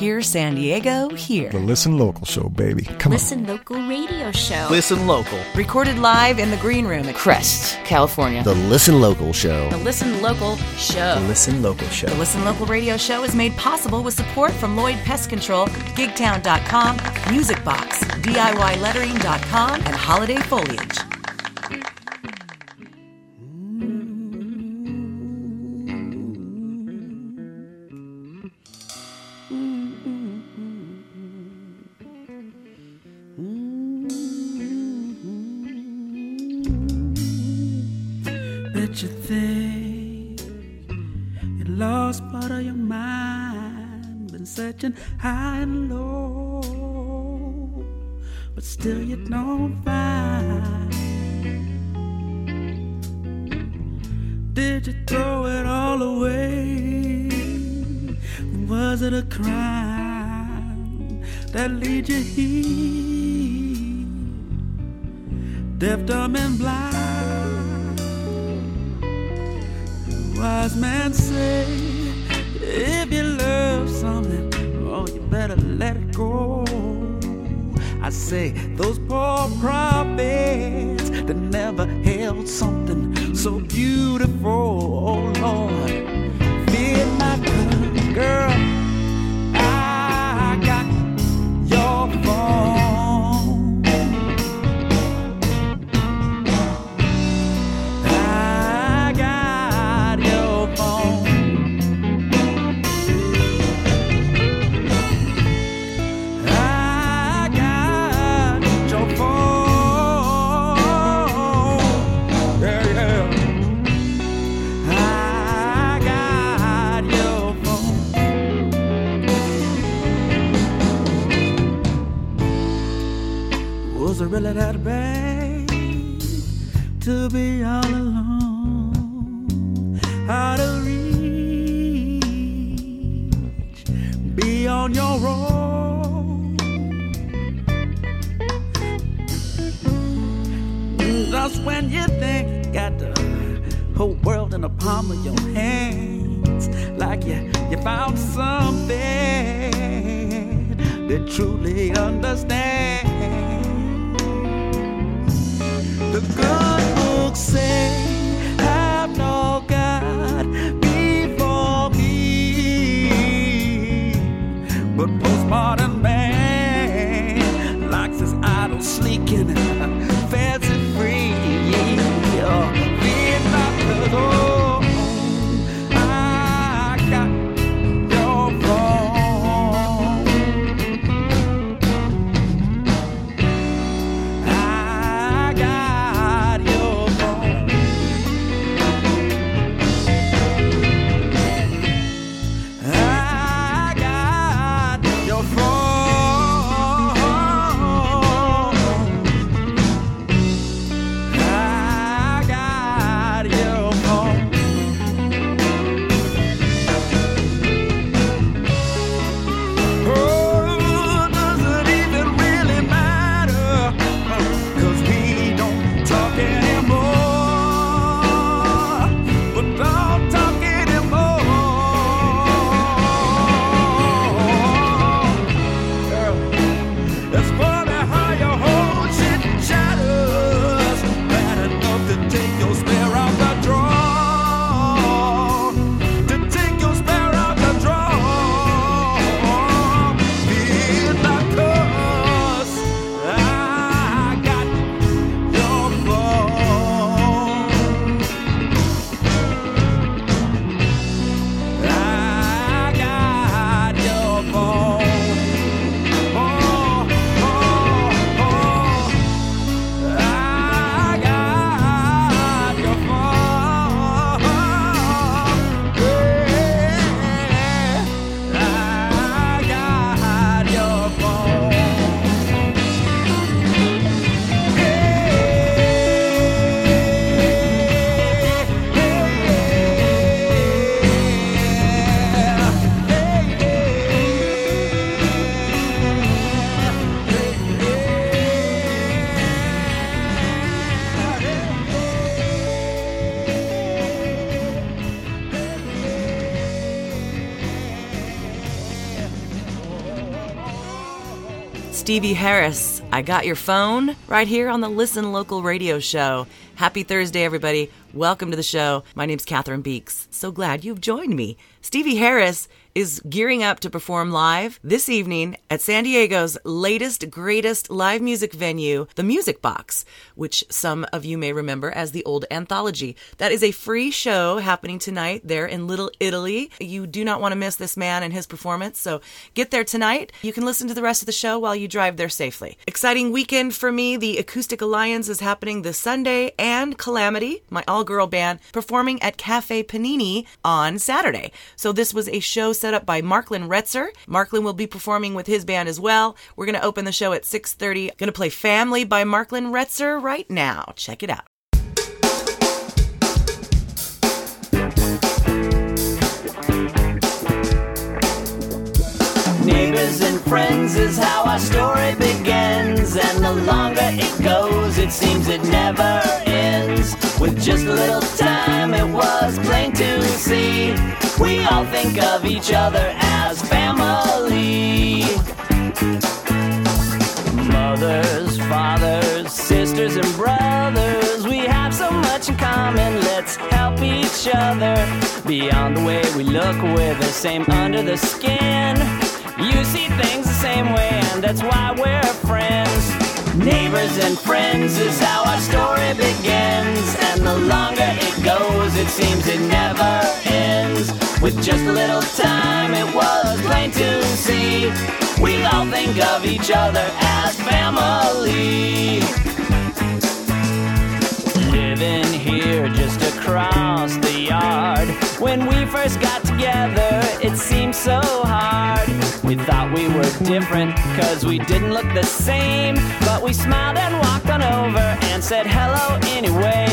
Hear San Diego here. The Listen Local Show, baby. Come on. Listen Local Radio Show. Listen Local. Recorded live in the green room at Crest, California. The Listen Local Show. The Listen Local Show. The Listen Local Show. The Listen Local Radio Show is made possible with support from Lloyd Pest Control, Gigtown.com, Music Box, DIYLettering.com, and Holiday Foliage. And low, but still you don't find. Did you throw it all away? Was it a crime that lead you here? Deaf, dumb, and blind. Wise man say, if you love something, I say, those poor prophets that never held something so beautiful, oh Lord, feel my girl. To be all alone? Out of reach, be on your own. Just when you think you got the whole world in the palm of your hands, like you, you found something that truly understands. Say, Stevie Harris. I got your phone right here on the Listen Local radio show. Happy Thursday, everybody. Welcome to the show. My name's Catherine Beeks. So glad you've joined me. Stevie Harris is gearing up to perform live this evening at San Diego's latest, greatest live music venue, the Music Box, which some of you may remember as the old anthology. That is a free show happening tonight there in Little Italy. You do not want to miss this man and his performance, so get there tonight. You can listen to the rest of the show while you drive there safely. Exciting weekend for me. The Acoustic Alliance is happening this Sunday, and Calamity, my all girl band, performing at Cafe Panini on Saturday. So this was a show set up by Marklin Retzer. Marklin will be performing with his band as well. We're going to open the show at 6:30. Going to play Family by Marklin Retzer right now. Check it out. And friends is how our story begins. And the longer it goes, it seems it never ends. With just a little time, it was plain to see. We all think of each other as family. Mothers, fathers, sisters, and brothers, we have so much in common. Let's help each other. Beyond the way we look, we're the same under the skin. You see things the same way, and that's why we're friends. Neighbors and friends is how our story begins. And the longer it goes, it seems it never ends. With just a little time, it was plain to see. We all think of each other as family. Living here just across the yard. When we first got together, it seemed so hard. We thought we were different, cause we didn't look the same. But we smiled and walked on over and said hello anyway.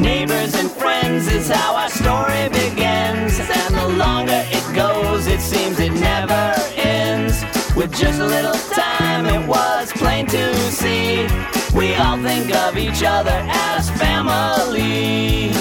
Neighbors and friends is how our story begins. And the longer it goes, it seems it never ends. With just a little time, it was plain to see. We all think of each other as family.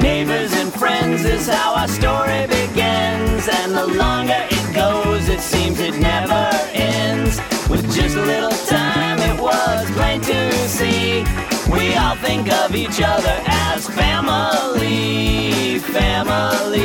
Neighbors and friends is how our story think of each other as family, family,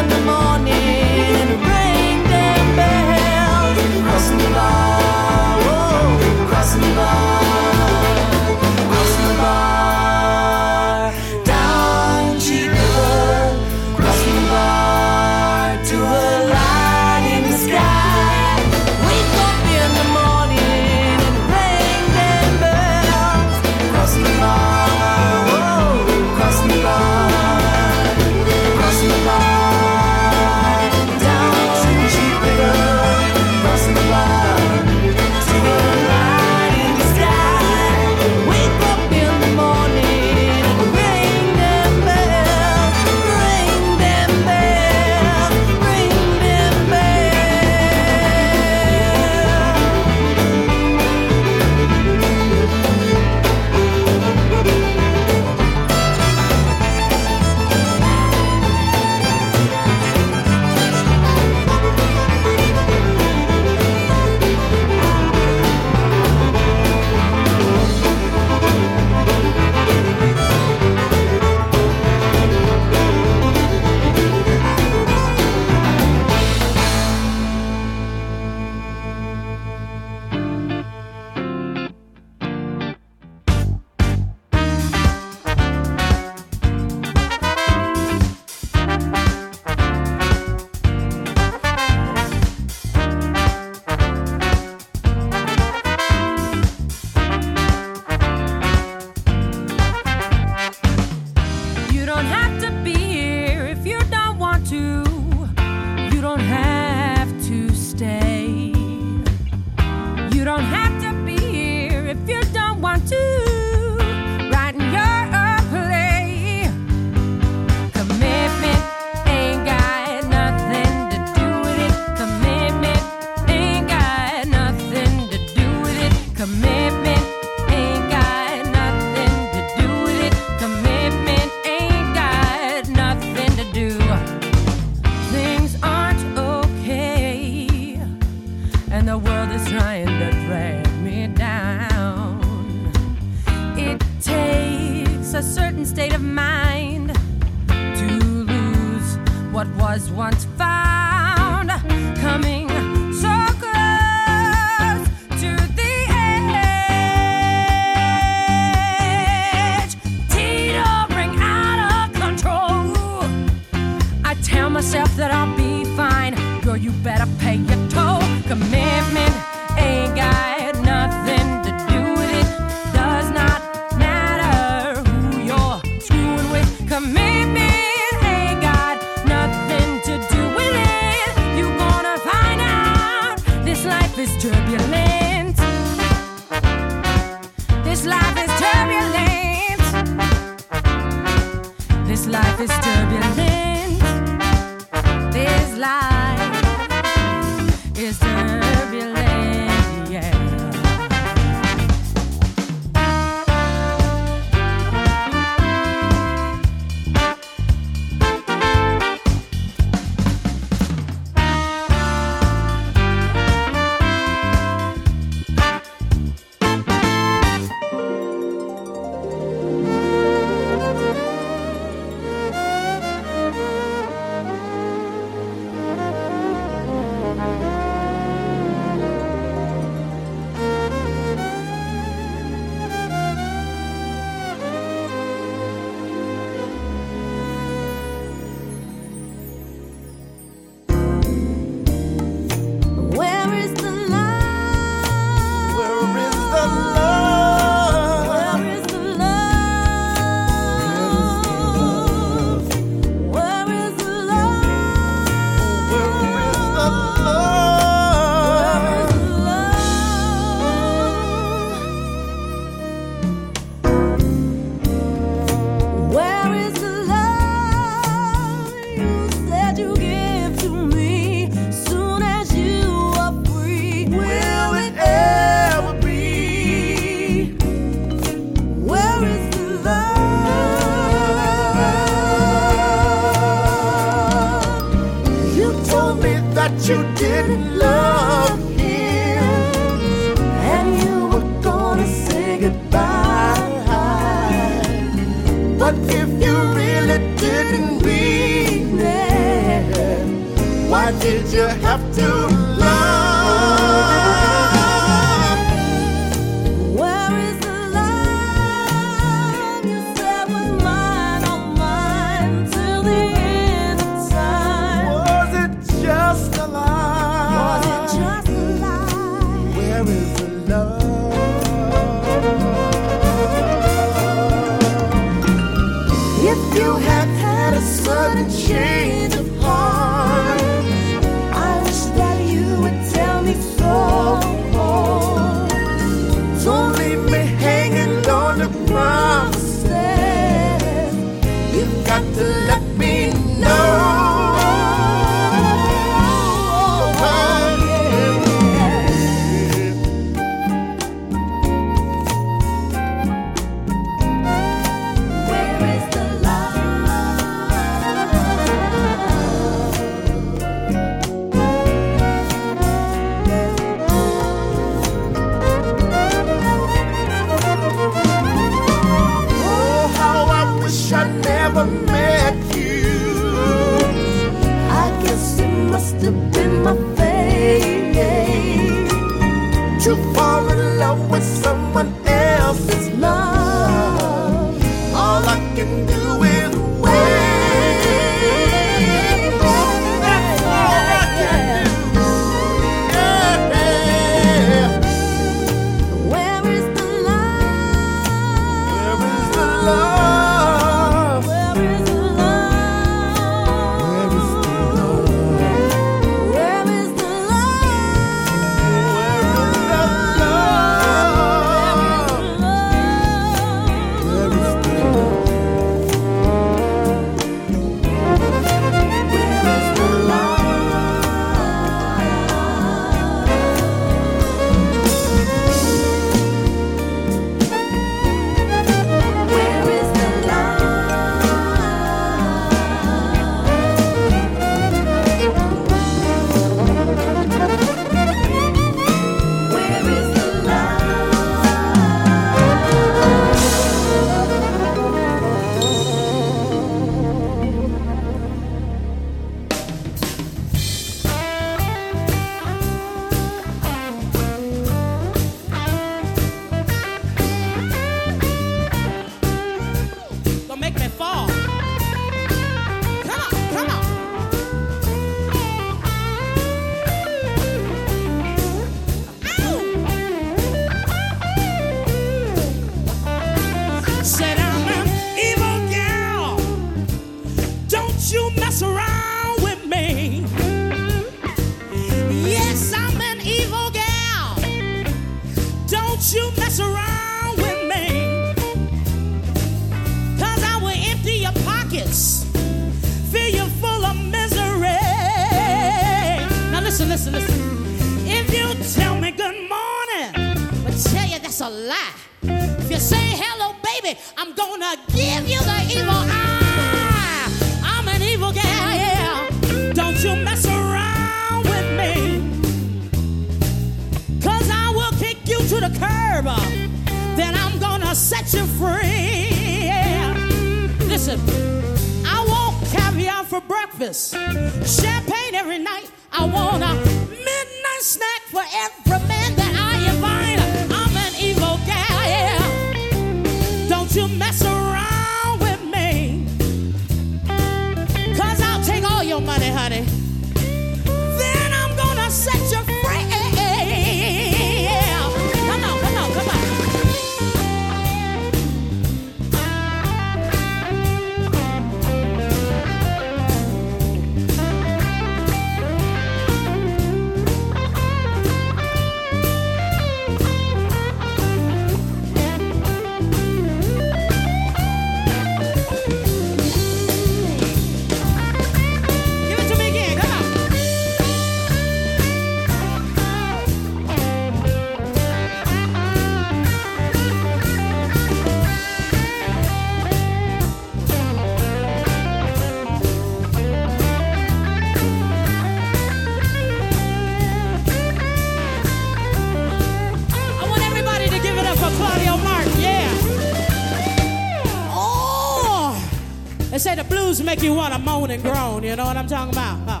make you want to moan and groan, you know what I'm talking about? Huh?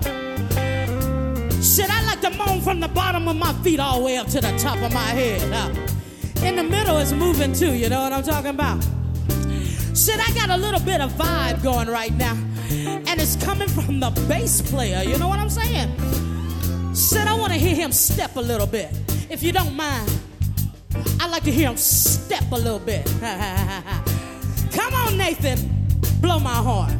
Shit, I like to moan from the bottom of my feet all the way up to the top of my head. Huh? In the middle is moving too, you know what I'm talking about? Shit, I got a little bit of vibe going right now, and it's coming from the bass player, you know what I'm saying? Shit, I want to hear him step a little bit, if you don't mind. I like to hear him step a little bit. Come on, Nathan, blow my horn.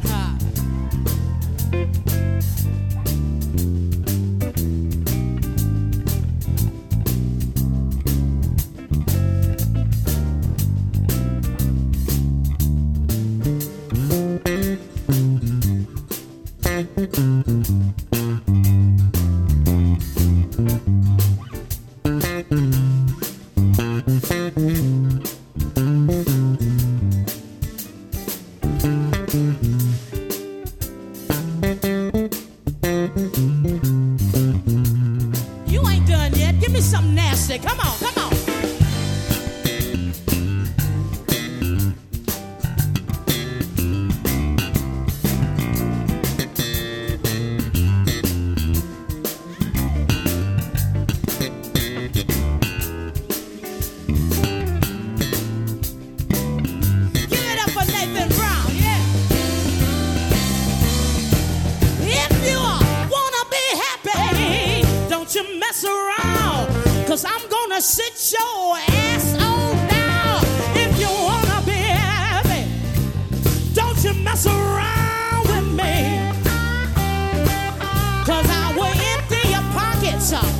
Stop.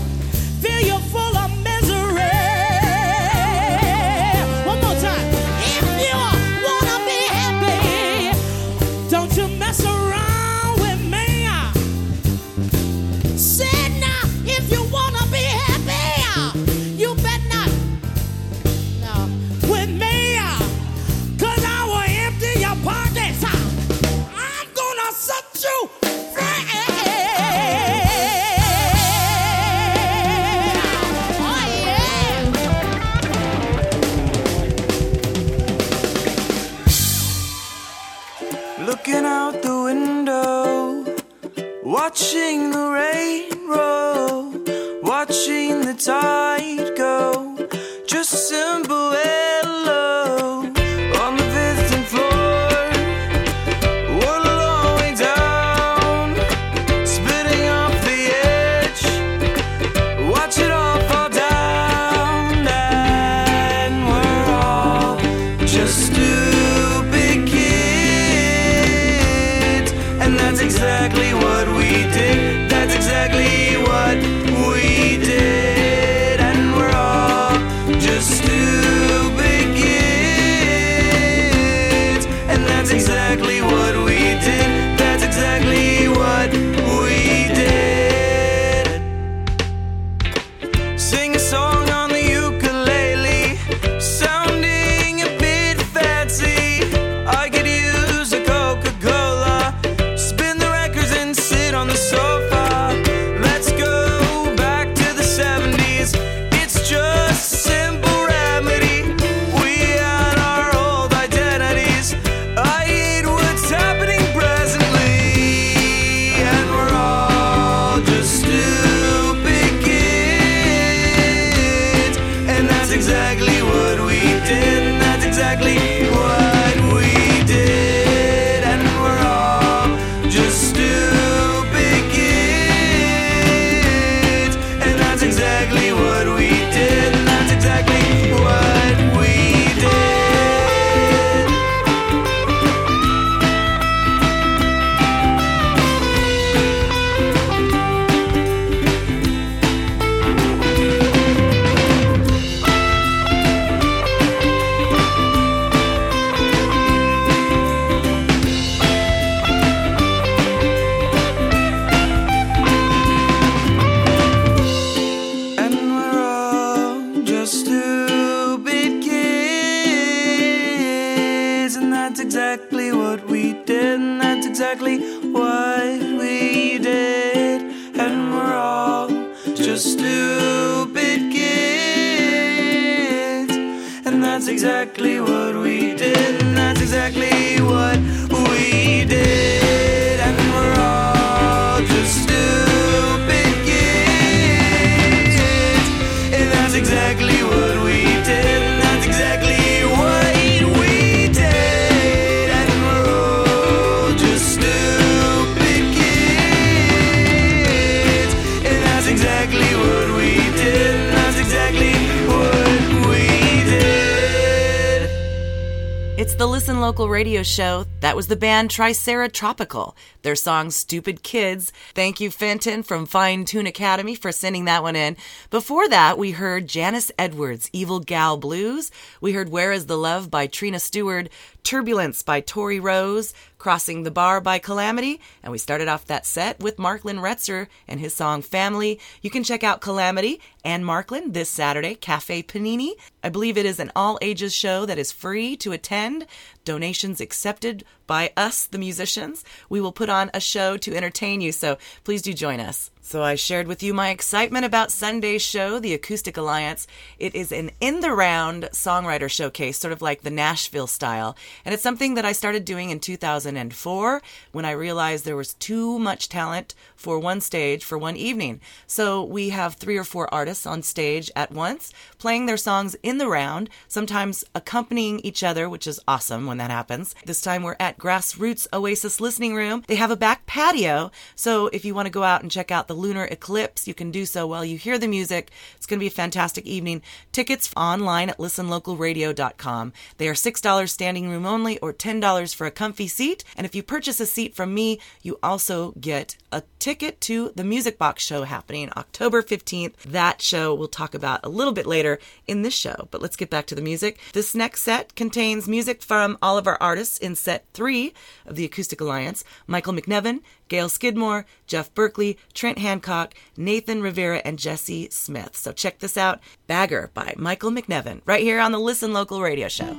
Radio show. That was the band Tricera Tropical. Their song Stupid Kids. Thank you, Fenton from Fine Tune Academy, for sending that one in. Before that, we heard Janice Edwards' Evil Gal Blues. We heard Where is the Love by Trina Stewart, Turbulence by Tori Rose, Crossing the Bar by Calamity, and we started off that set with Marklin Retzer and his song Family. You can check out Calamity and Marklin this Saturday, Cafe Panini. I believe it is an all ages show that is free to attend. Donations accepted by us, the musicians. We will put on a show to entertain you, so please do join us. So I shared with you my excitement about Sunday's show, the Acoustic Alliance. It is an in the round songwriter showcase, sort of like the Nashville style. And it's something that I started doing in 2004 when I realized there was too much talent for one stage for one evening. So we have three or four artists on stage at once playing their songs in the round, sometimes accompanying each other, which is awesome when that happens. This time we're at Grassroots Oasis Listening Room. They have a back patio, so if you want to go out and check out the lunar eclipse, you can do so while you hear the music. It's going to be a fantastic evening. Tickets online at listenlocalradio.com. They are $6 standing room only or $10 for a comfy seat. And if you purchase a seat from me, you also get a ticket to the Music Box show happening October 15th. That show we'll talk about a little bit later in this show. But let's get back to the music. This next set contains music from all of our artists in set three of the Acoustic Alliance Michael McNevin, Gail Skidmore, Jeff Berkley, Trent Hancock, Nathan Rivera, and Jesse Smith. So check this out Bagger by Michael McNevin, right here on the Listen Local radio show.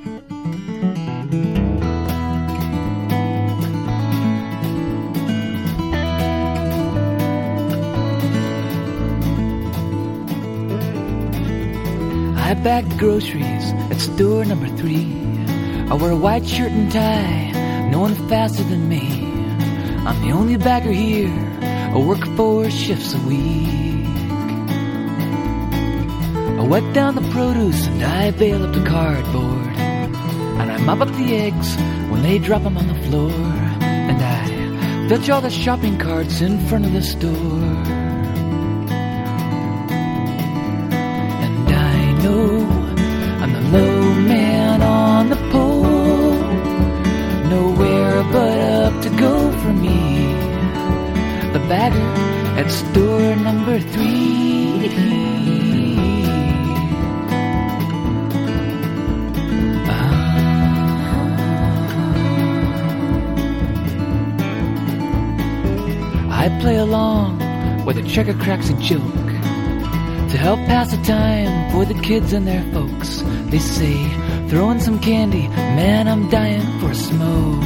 I bagged groceries at store number three. I wear a white shirt and tie, no one faster than me. I'm the only bagger here. I work four shifts a week. I wet down the produce and I bale up the cardboard. And I mop up the eggs when they drop them on the floor. And I fetch all the shopping carts in front of the store. Three. I play along where the checker cracks a joke to help pass the time for the kids and their folks. They say, throw in some candy, man, I'm dying for a smoke.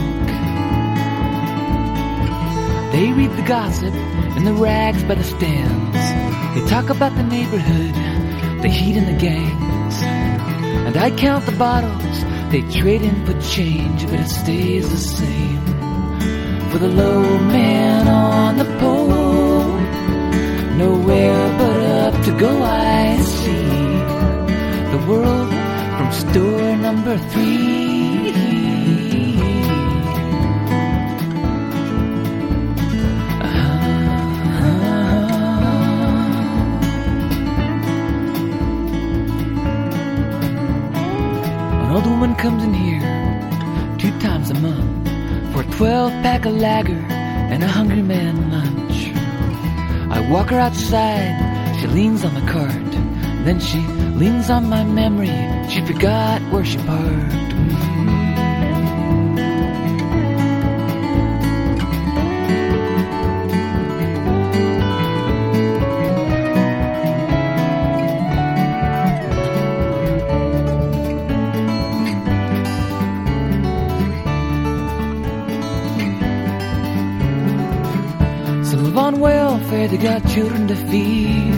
They read the gossip in the rags by the stands. They talk about the neighborhood, the heat and the gangs. And I count the bottles, they trade in for change, but it stays the same. For the low man on the pole, nowhere but up to go, I see the world from store number three. Old woman comes in here two times a month for a 12 pack of lager and a hungry man lunch. I walk her outside, she leans on the cart. Then she leans on my memory, she forgot where she parked. They got children to feed.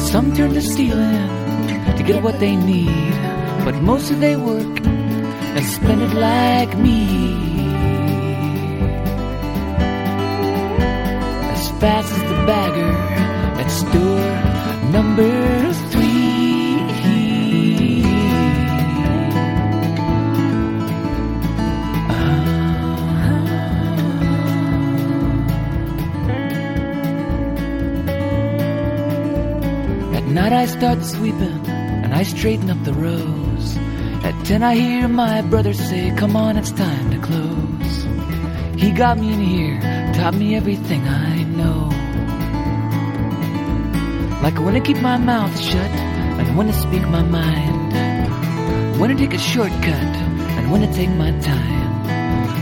Some turn to stealing to get what they need, but mostly they work and spend it like me. As fast as the bagger at store number night I start sweeping and I straighten up the rows. At ten I hear my brother say, Come on, it's time to close. He got me in here, taught me everything I know. Like when to keep my mouth shut and when to speak my mind. When to take a shortcut and when to take my time.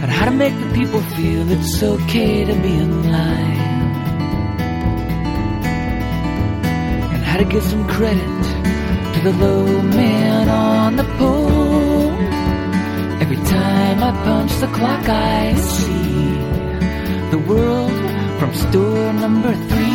And how to make the people feel it's okay to be in line. To give some credit to the low man on the pole. Every time I punch the clock, I see the world from store number three.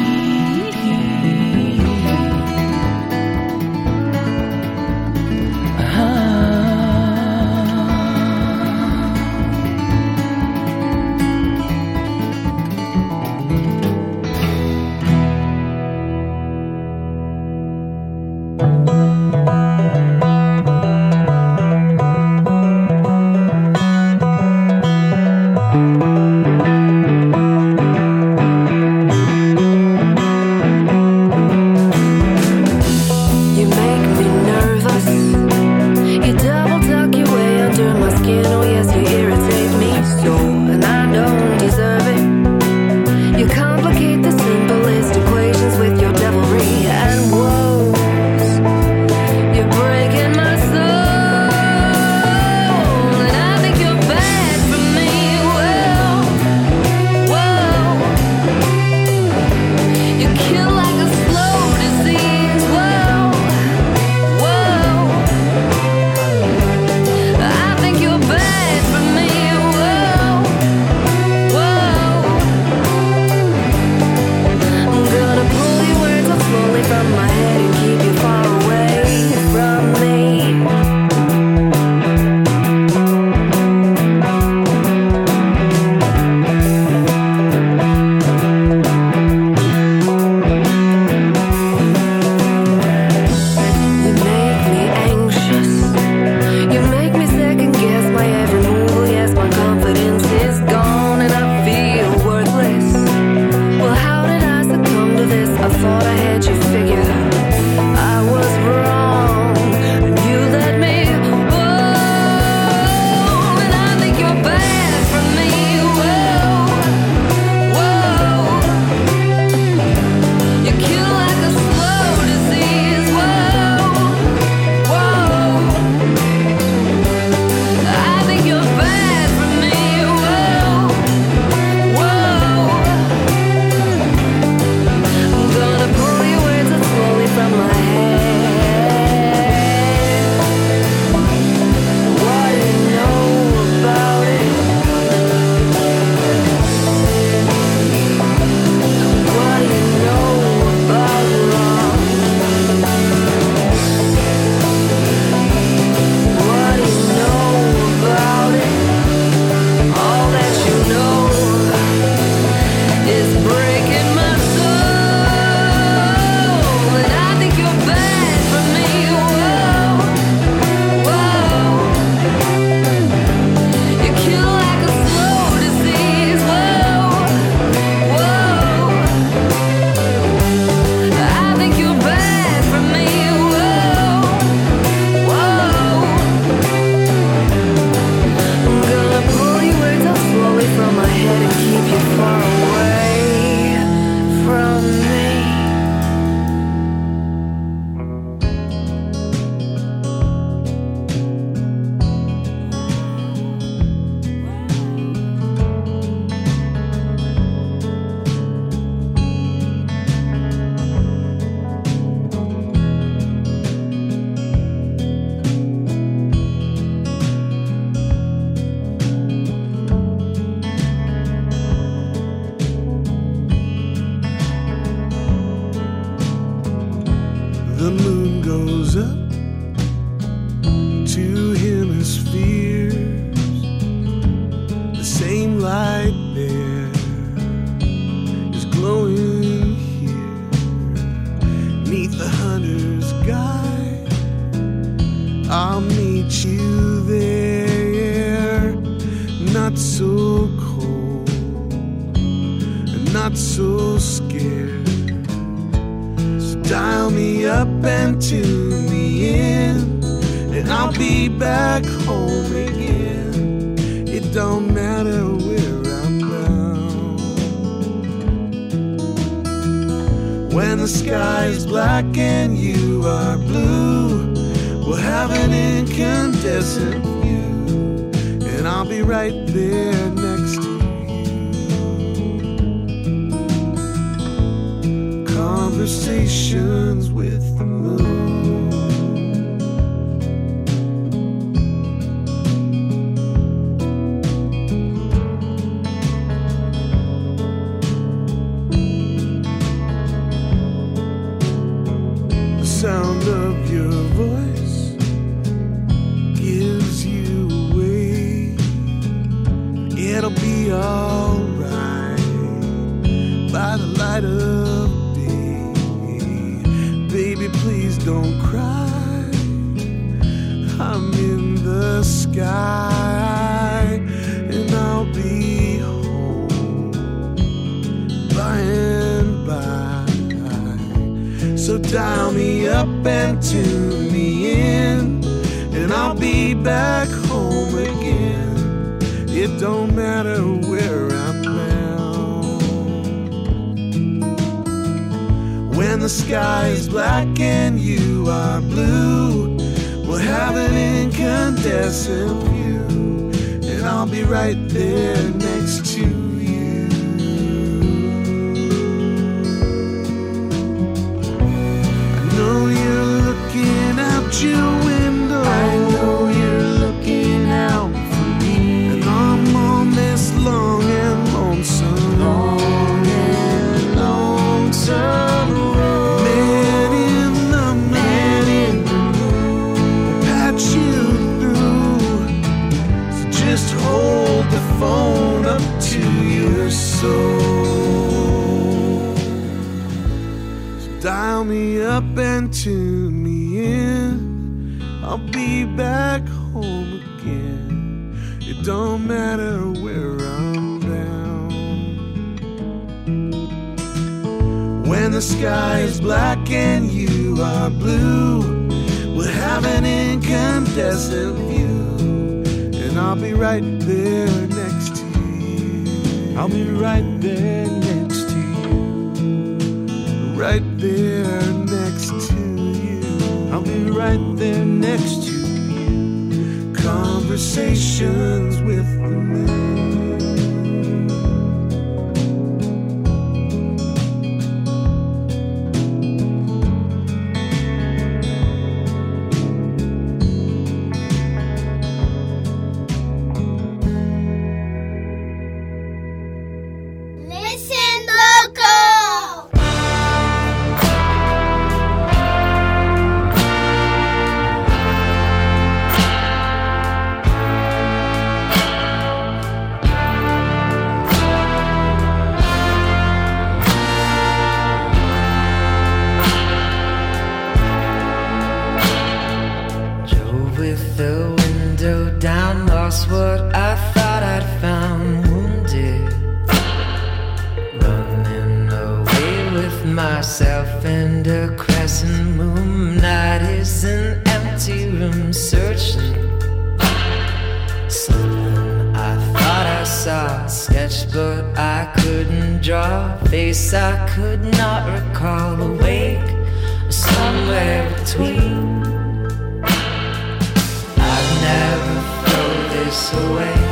back home again. It don't matter where I'm bound. When the sky is black and you are blue, we'll have an incandescent view, and I'll be right there next to you. Conversations with away.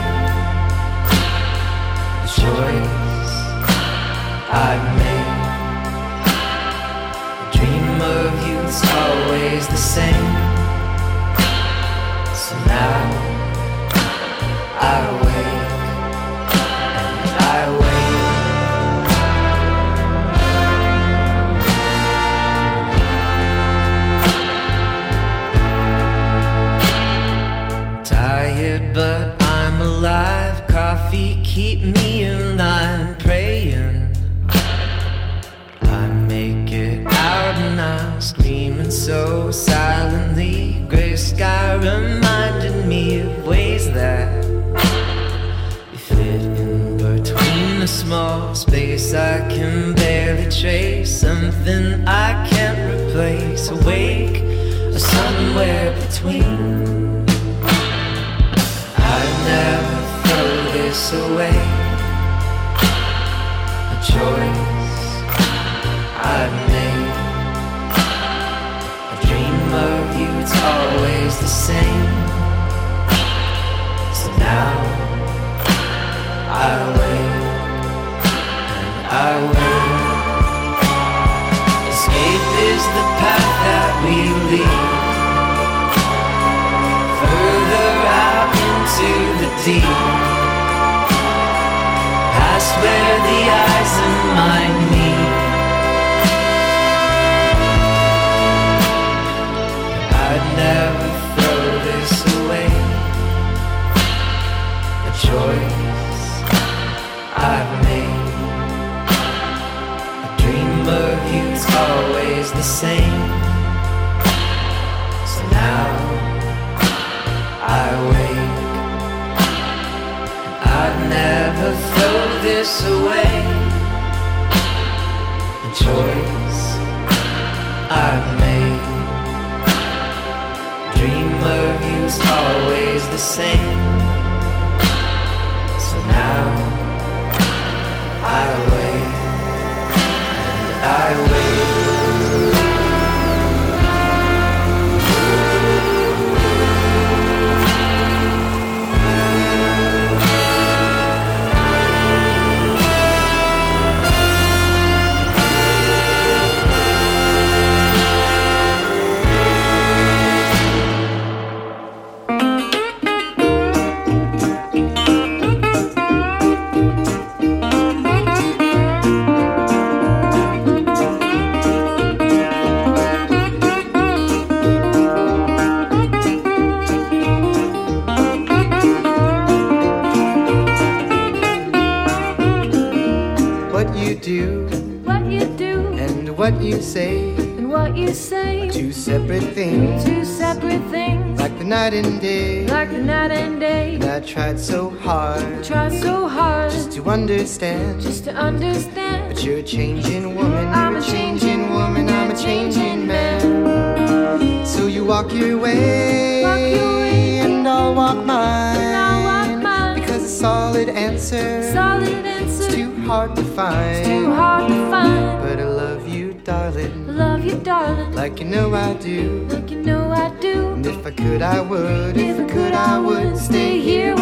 Understand. just to understand. But you're a changing woman, I'm a changing woman, I'm a changing man. So you walk your way, Walk your way. and I'll walk mine. And I'll walk mine. Because a solid answer Solid is answer, too hard to find. too hard to find. But I love you, darling, Love you, darling, like you know I do. like you know I do. And if I could, I would. If I could, I would stay here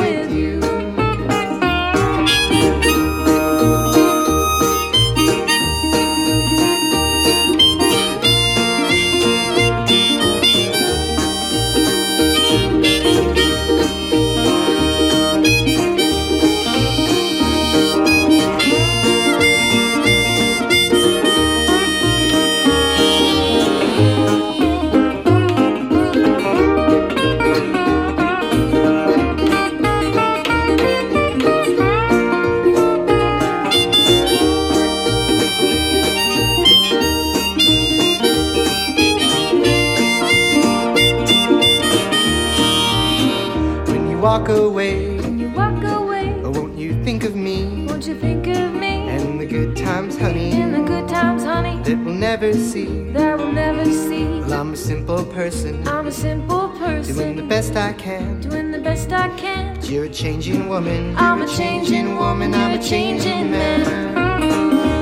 walk away, When you walk away, oh, won't you think of me won't you think of me? and the good times, honey, In the good times, honey, that we'll never see? that we'll never see. Well, I'm a simple person, I'm a simple person, doing the best I can. doing the best I can. But you're a changing woman, I'm a changing woman, I'm a changing man.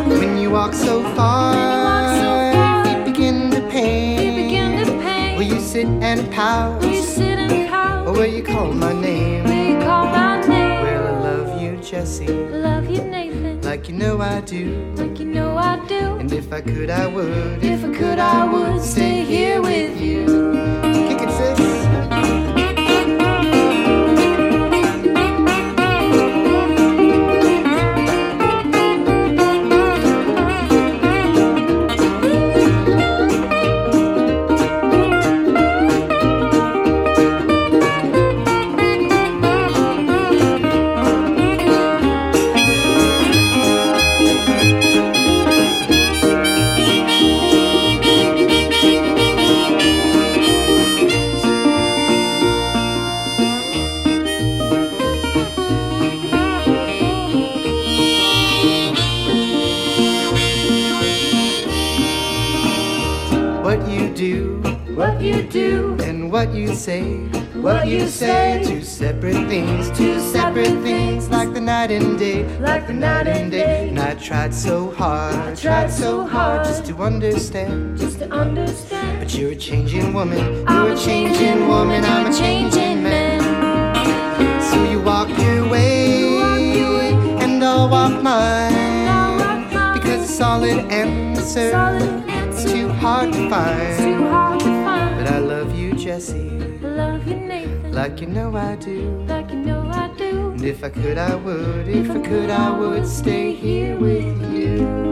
When you walk so far, walk so far, feet begin to pain. You begin to pain. Will you sit and pout? Will you sit and pout? Or will you call my name? Will you call my name? Well, I love you, Jesse, Love you, Nathan, like you know I do. like you know I do. And if I could, I would. If I could, I would stay here with you. Do, and what you say, what you say. Two separate things, two separate things, like the night and day, like the night and day. And I tried so hard, I tried so hard just to understand, just to understand. But you're a changing woman, you're a changing woman, I'm a changing man. So you walk your way, and I'll walk mine. Because a solid answer, it's too hard to find. But I love you, Love you, Nathan, like you know I do. like you know I do. And if I could, I would. If I could, I would stay here with you.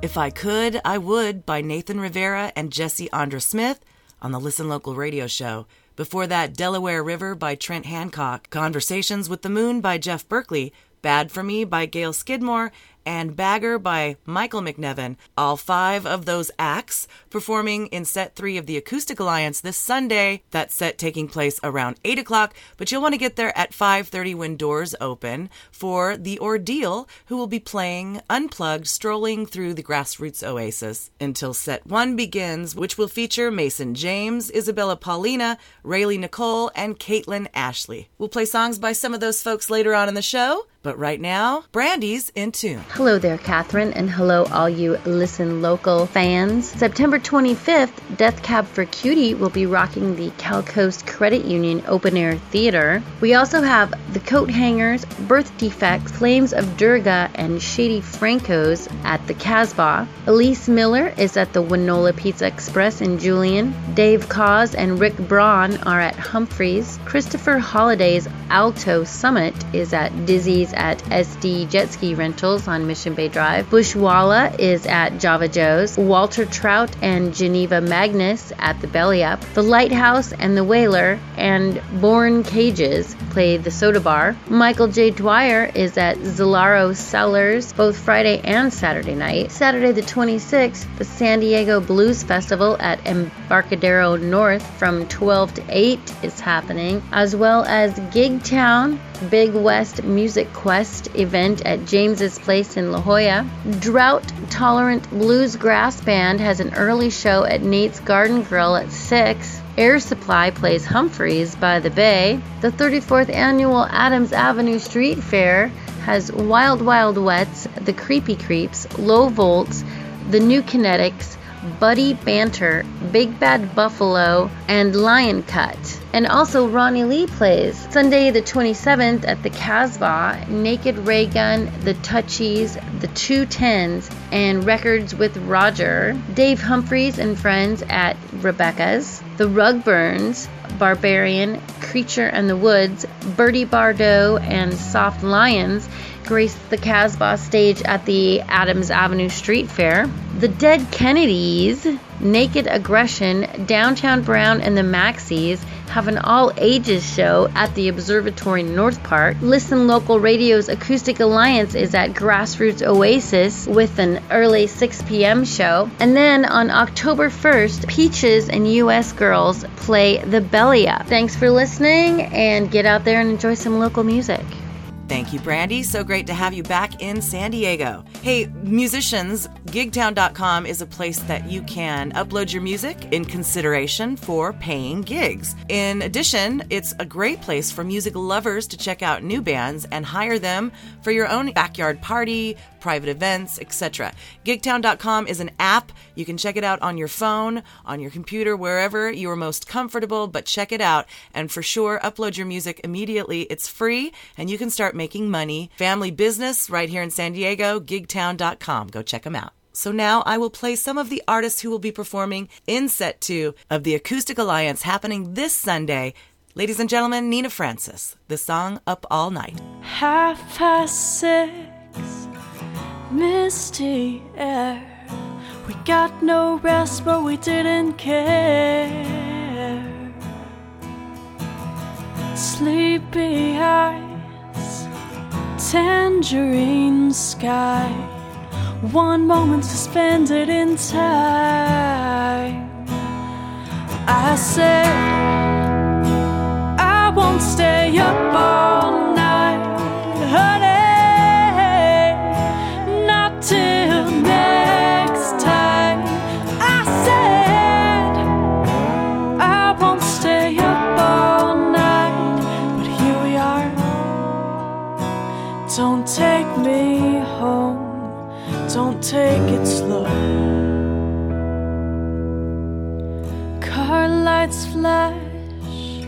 If I Could, I Would by Nathan Rivera and Jesse Andra Smith on the Listen Local radio show. Before that, Delaware River by Trent Hancock, Conversations with the Moon by Jeff Berkley, Bad for Me by Gail Skidmore, and Bagger by Michael McNevin. All five of those acts performing in set three of the Acoustic Alliance this Sunday. That set taking place around 8 o'clock, but you'll want to get there at 5.30 when doors open for The Ordeal, who will be playing unplugged, strolling through the grassroots oasis until set one begins, which will feature Mason James, Isabella Paulina, Rayleigh Nicole, and Caitlin Ashley. We'll play songs by some of those folks later on in the show, but right now, Brandy's in tune. Hello there, Catherine, and hello, all you Listen Local fans. September 25th, Death Cab for Cutie will be rocking the Cal Coast Credit Union Open Air Theater. We also have The Coat Hangers, Birth Defects, Flames of Durga, and Shady Franco's at the Casbah. Elise Miller is at the Wynola Pizza Express in Julian. Dave Koz and Rick Braun are at Humphreys. Christopher Holliday's Alto Summit is at Dizzy's at SD Jet Ski Rentals on Mission Bay Drive. Bushwalla is at Java Joe's. Walter Trout and Geneva Magnus at the Belly Up. The Lighthouse and the Whaler and Born Cages play the Soda Bar. Michael J. Dwyer is at Zalaro Cellars both Friday and Saturday night. Saturday the 26th, the San Diego Blues Festival at Embarcadero North from 12 to 8 is happening, as well as Gig Town Big West Music Quest event at James's Place in La Jolla. Drought Tolerant Blues Grass Band has an early show at Nate's Garden Grill at 6. Air Supply plays Humphreys by the Bay. The 34th annual Adams Avenue Street Fair has Wild Wild Wets, The Creepy Creeps, Low Volts, The New Kinetics, Buddy Banter, Big Bad Buffalo, and Lion Cut. And also Ronnie Lee plays Sunday the 27th at the Casbah, Naked Raygun, The Touchies, The Two Tens, and Records with Roger. Dave Humphreys and friends at Rebecca's. The Rugburns, Barbarian, Creature and the Woods, Bertie Bardot, and Soft Lions grace the Casbah stage at the Adams Avenue Street Fair. The Dead Kennedys, Naked Aggression, Downtown Brown, and the Maxis have an all ages show at the Observatory North Park. Listen Local Radio's Acoustic Alliance is at Grassroots Oasis with an early 6 p.m. show. And then on October 1st, Peaches and US Girls play The Belly Up. Thanks for listening and get out there and enjoy some local music. Thank you, Brandy. So great to have you back in San Diego. Hey, musicians, gigtown.com is a place that you can upload your music in consideration for paying gigs. In addition, it's a great place for music lovers to check out new bands and hire them for your own backyard party, private events, etc. Gigtown.com is an app. You can check it out on your phone, on your computer, wherever you are most comfortable, but check it out and for sure upload your music immediately. It's free and you can start making money. Family business right here in San Diego, gigtown.com. Go check them out. So now I will play some of the artists who will be performing in set two of the Acoustic Alliance happening this Sunday. Ladies and gentlemen, Nina Francis, the song Up All Night. Half past six, misty air. We got no rest, but we didn't care. Sleepy eyes, tangerine sky. One moment suspended in time. I said, I won't stay up all Don't take it slow. Car lights flash,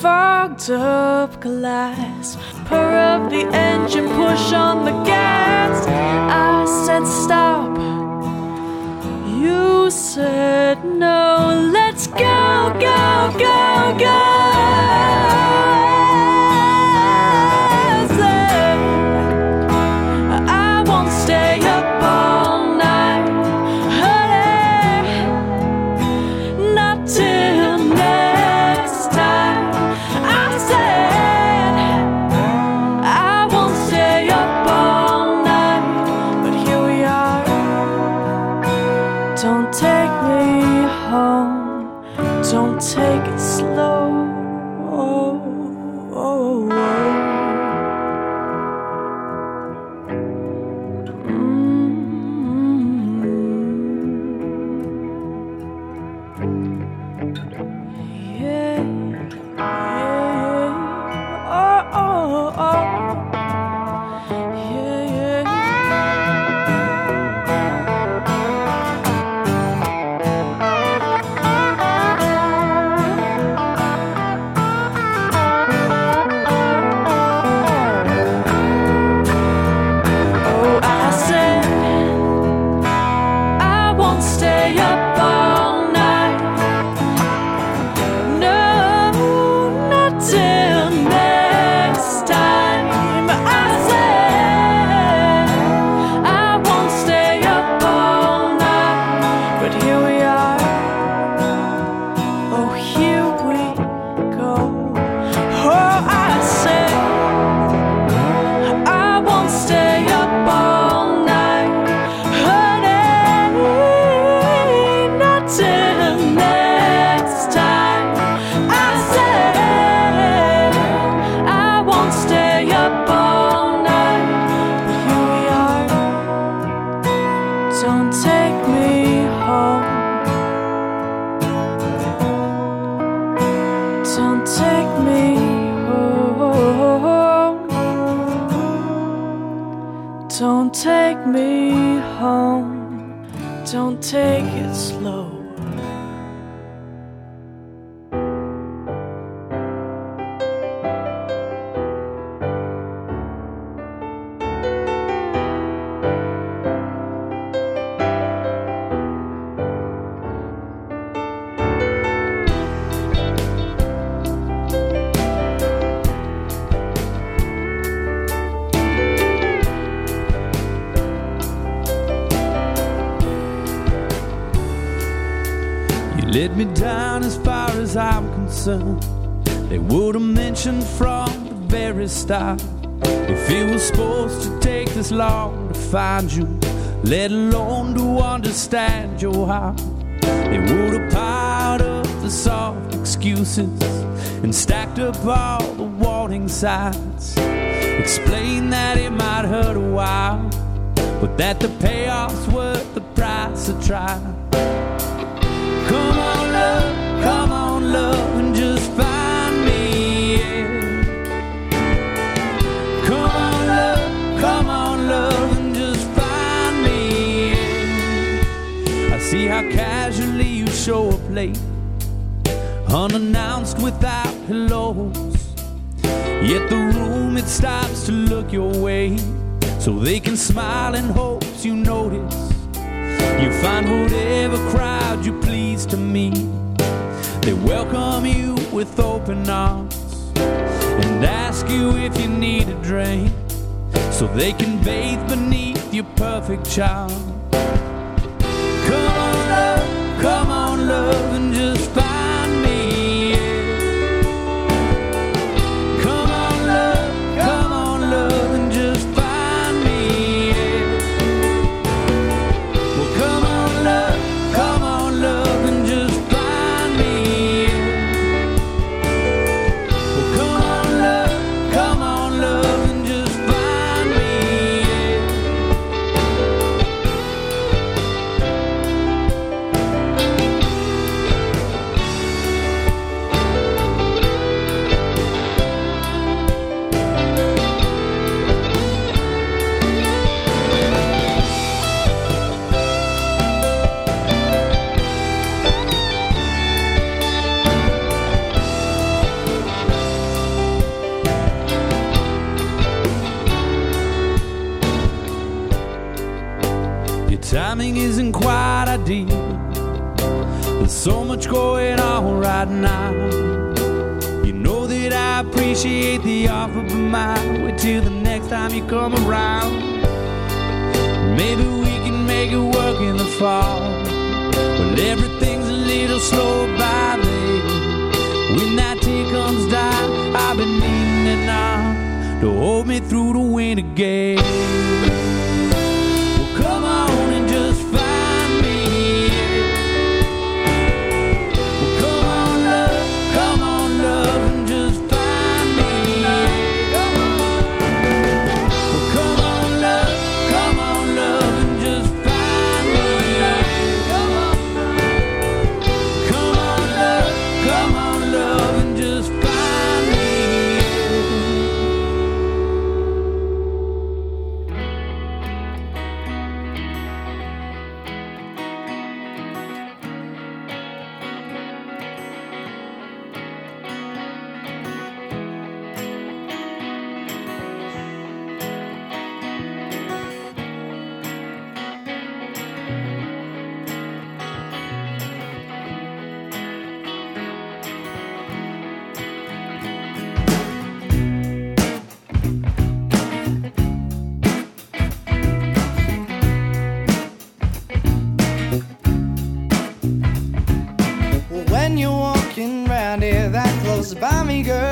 fogged up glass. Purr up the engine, push on the gas. I said stop. You said no. Let's go, go, go, go. Start. If it was supposed to take this long to find you, let alone to understand your heart, they would have piled up the soft excuses and stacked up all the warning signs. Explain that it might hurt a while, but that the payoff's worth the price of trying. Come on, love, come on, love, late, unannounced without hellos. Yet the room it stops to look your way, so they can smile in hopes you notice. You find whatever crowd you please to meet. They welcome you with open arms and ask you if you need a drink so they can bathe beneath your perfect charm. Just mind. Wait till the next time you come around. Maybe we can make it work in the fall. but everything's a little slow by me. When that tea comes down, I've been needing it now to hold me through the winter gale. Buy me, girl.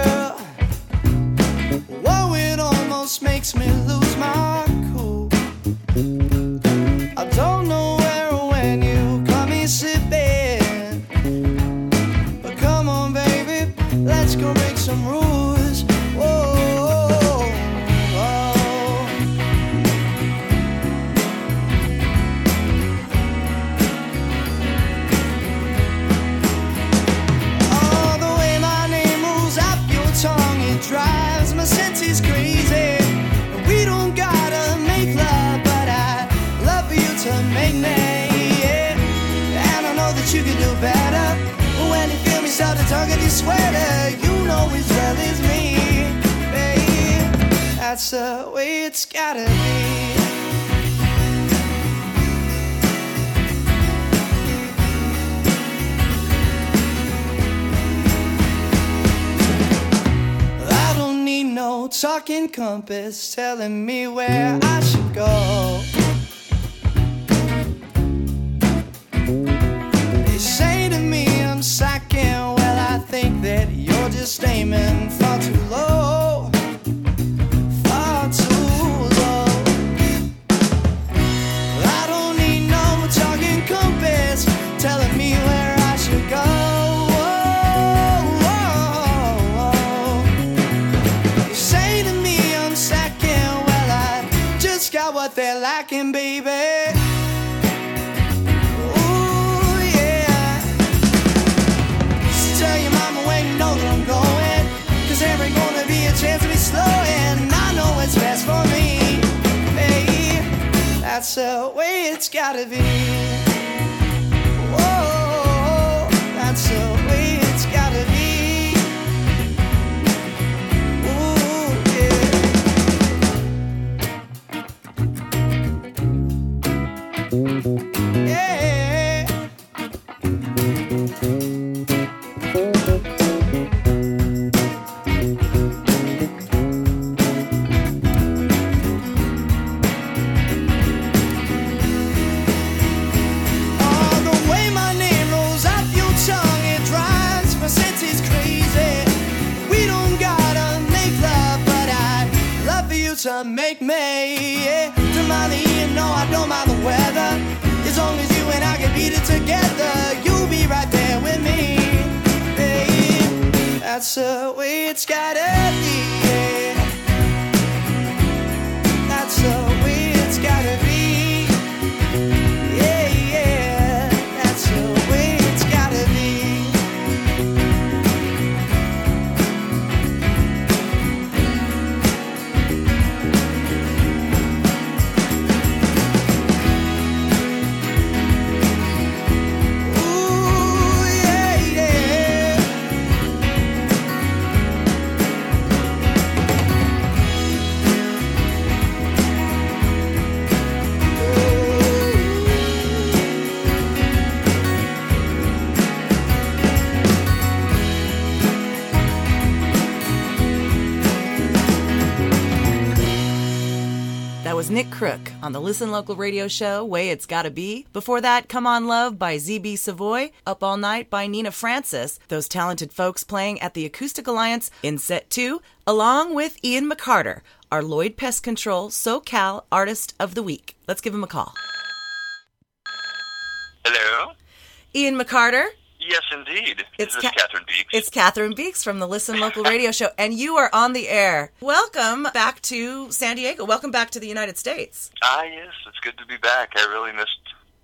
green compass telling me Nick Crook on the Listen Local radio show, Way It's Gotta Be. Before that, Come On Love by ZB Savoy, Up All Night by Nina Francis, those talented folks playing at the Acoustic Alliance in set two, along with Ian McCartor, our Lloyd Pest Control SoCal Artist of the Week. Let's give him a call. Hello? Ian McCartor, Yes, indeed. It's this is Ca- Cathryn Beeks. It's Cathryn Beeks from the Listen Local radio show, and you are on the air. Welcome back to San Diego. Welcome back to the United States. Ah, yes, it's good to be back. I really missed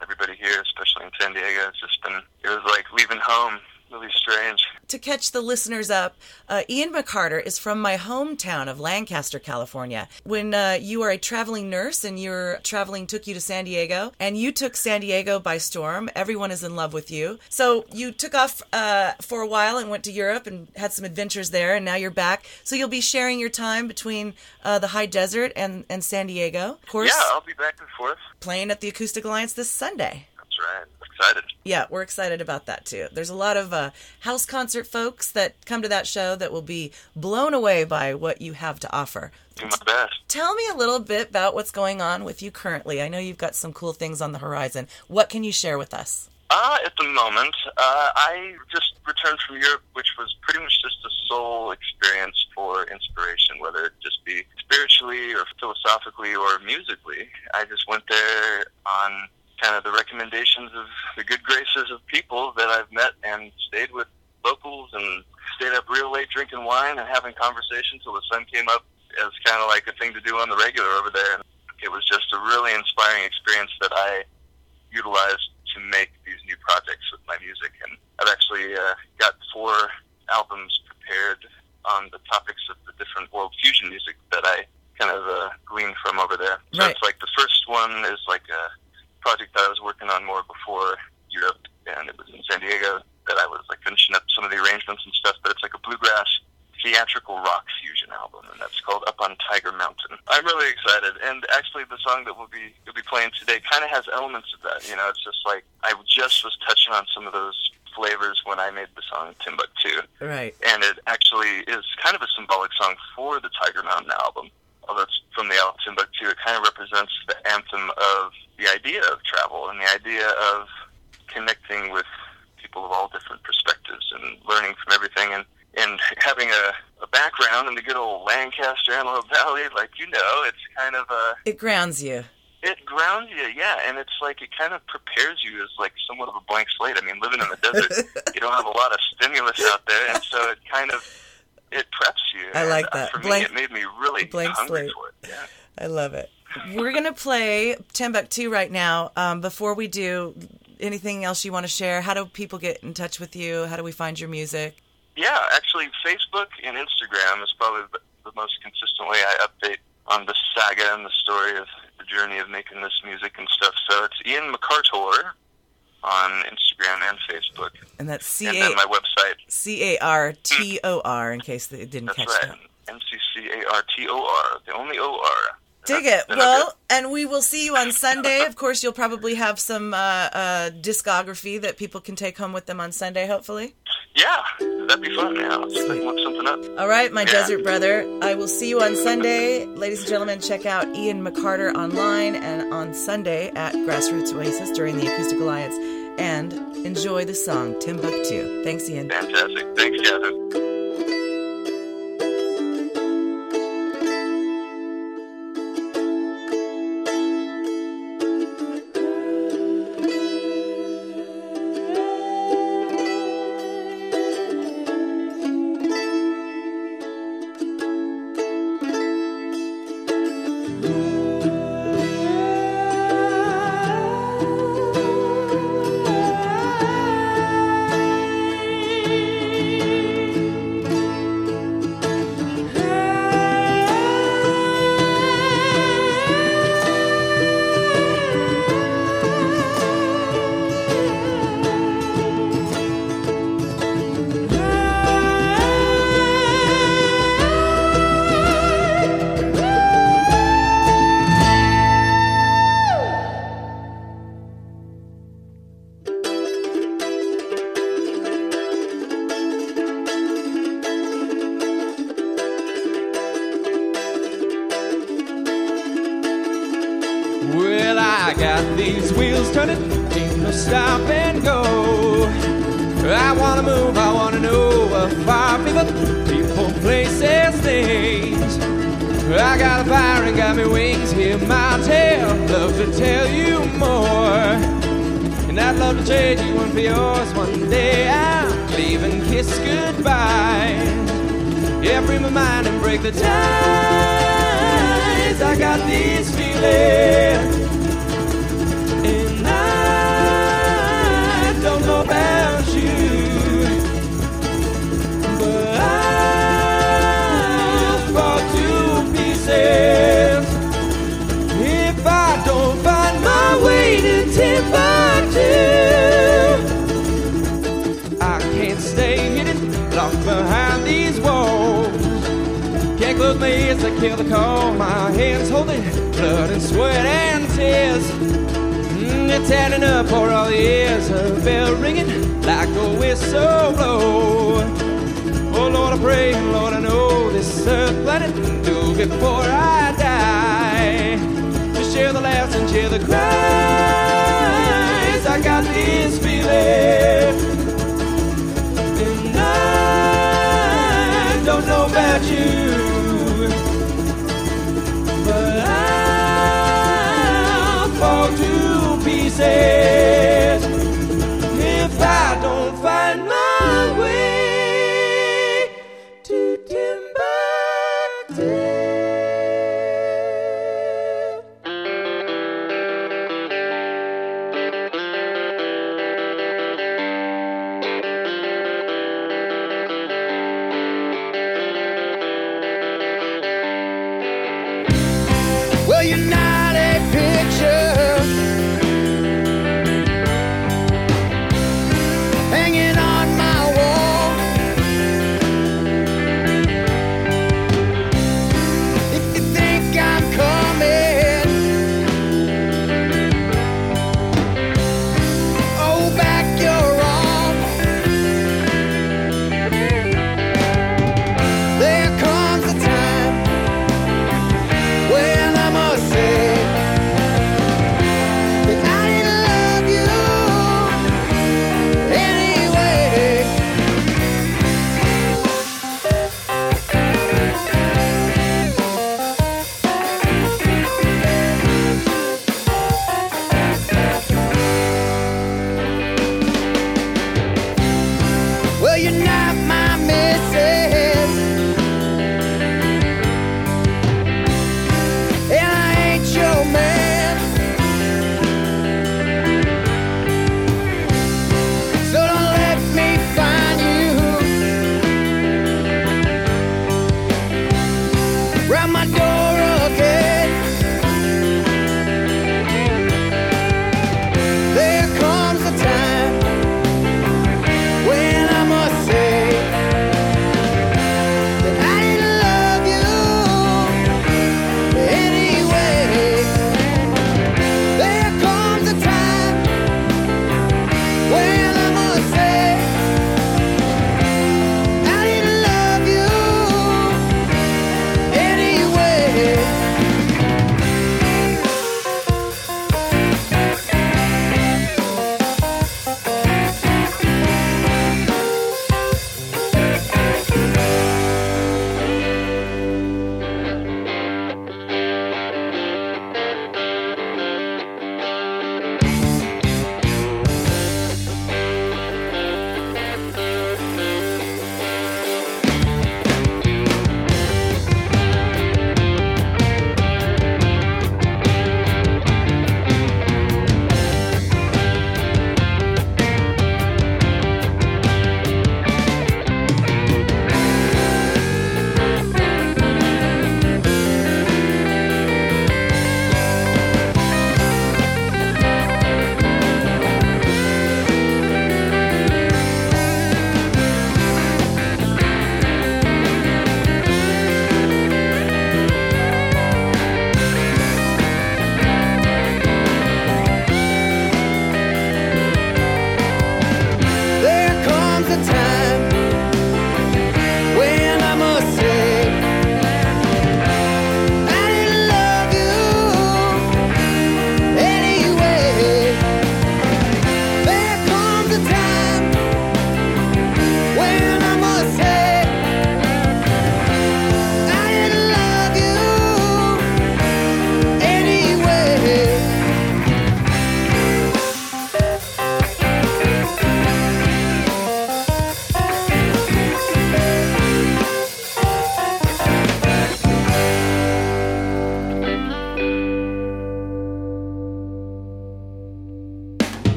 everybody here, especially in San Diego. It's just been, it was like leaving home. Really strange. To catch the listeners up, uh, Ian McCartor is from my hometown of Lancaster, California. When uh, you are a traveling nurse and your traveling took you to San Diego, and you took San Diego by storm, everyone is in love with you. So you took off uh, for a while and went to Europe and had some adventures there, and now you're back. So you'll be sharing your time between uh, the high desert and, and San Diego. Of course, Yeah, I'll be back and forth. playing at the Acoustic Alliance this Sunday. That's right. Excited. Yeah, we're excited about that too. There's a lot of uh, house concert folks that come to that show that will be blown away by what you have to offer. Do my best. Tell me a little bit about what's going on with you currently. I know you've got some cool things on the horizon. What can you share with us? Uh, at the moment, uh, I just returned from Europe, which was pretty much just a soul experience for inspiration, whether it just be spiritually or philosophically or musically. I just went there on kind of the recommendations of the good graces of people that I've met and stayed with locals and stayed up real late drinking wine and having conversation till the sun came up as kind of like a thing to do on the regular over there. And it was just a really inspiring experience that I utilized to make these new projects with my music. And I've actually uh, got four albums prepared on the topics of the different world fusion music that I kind of uh, gleaned from over there. So Right. it's like the first one is like a project that I was working on more before Europe, and it was in San Diego that I was like finishing up some of the arrangements and stuff. But it's like a bluegrass theatrical rock fusion album, and that's called Up on Tiger Mountain. I'm really excited, and actually, the song that we'll be we'll be playing today kind of has elements of that. You know, it's just like I just was touching on some of those flavors when I made the song Timbuktu, Right. and it actually is kind of a symbolic song for the Tiger Mountain album. Although it's from the album Timbuktu, it kind of represents the anthem of the idea of travel and the idea of connecting with people of all different perspectives and learning from everything and and having a, a background in the good old Lancaster Antelope Valley, like you know, it's kind of a It grounds you. it grounds you, yeah, and it's like it kind of prepares you as like somewhat of a blank slate. I mean, living in the desert, you don't have a lot of stimulus out there, and so it kind of it preps you. I like And, uh, that. For Blank- me, it made me really blank hungry slate. for it. Yeah. I love it. We're going to play Timbuktu right now. Um, before we do, anything else you want to share? How do people get in touch with you? How do we find your music? Yeah, actually, Facebook and Instagram is probably the, the most consistent way I update on the saga and the story of the journey of making this music and stuff. So it's Ian McCartor on Instagram and Facebook, And that's C and then my website. C A R T O R. In case they didn't That's catch right, that. M C C A R T O R, the only O R. Dig it. Well, and we will see you on Sunday. Of course, you'll probably have some uh, uh, discography that people can take home with them on Sunday, hopefully. Yeah, that'd be fun. Yeah, let's see if I can look something up. All right, my Yeah. desert brother. I will see you on Sunday. Ladies and gentlemen, check out Ian McCartor online and on Sunday at Grassroots Oasis during the Acoustic Alliance. And enjoy the song Timbuktu. Thanks, Ian. Fantastic. Thanks, Cathryn.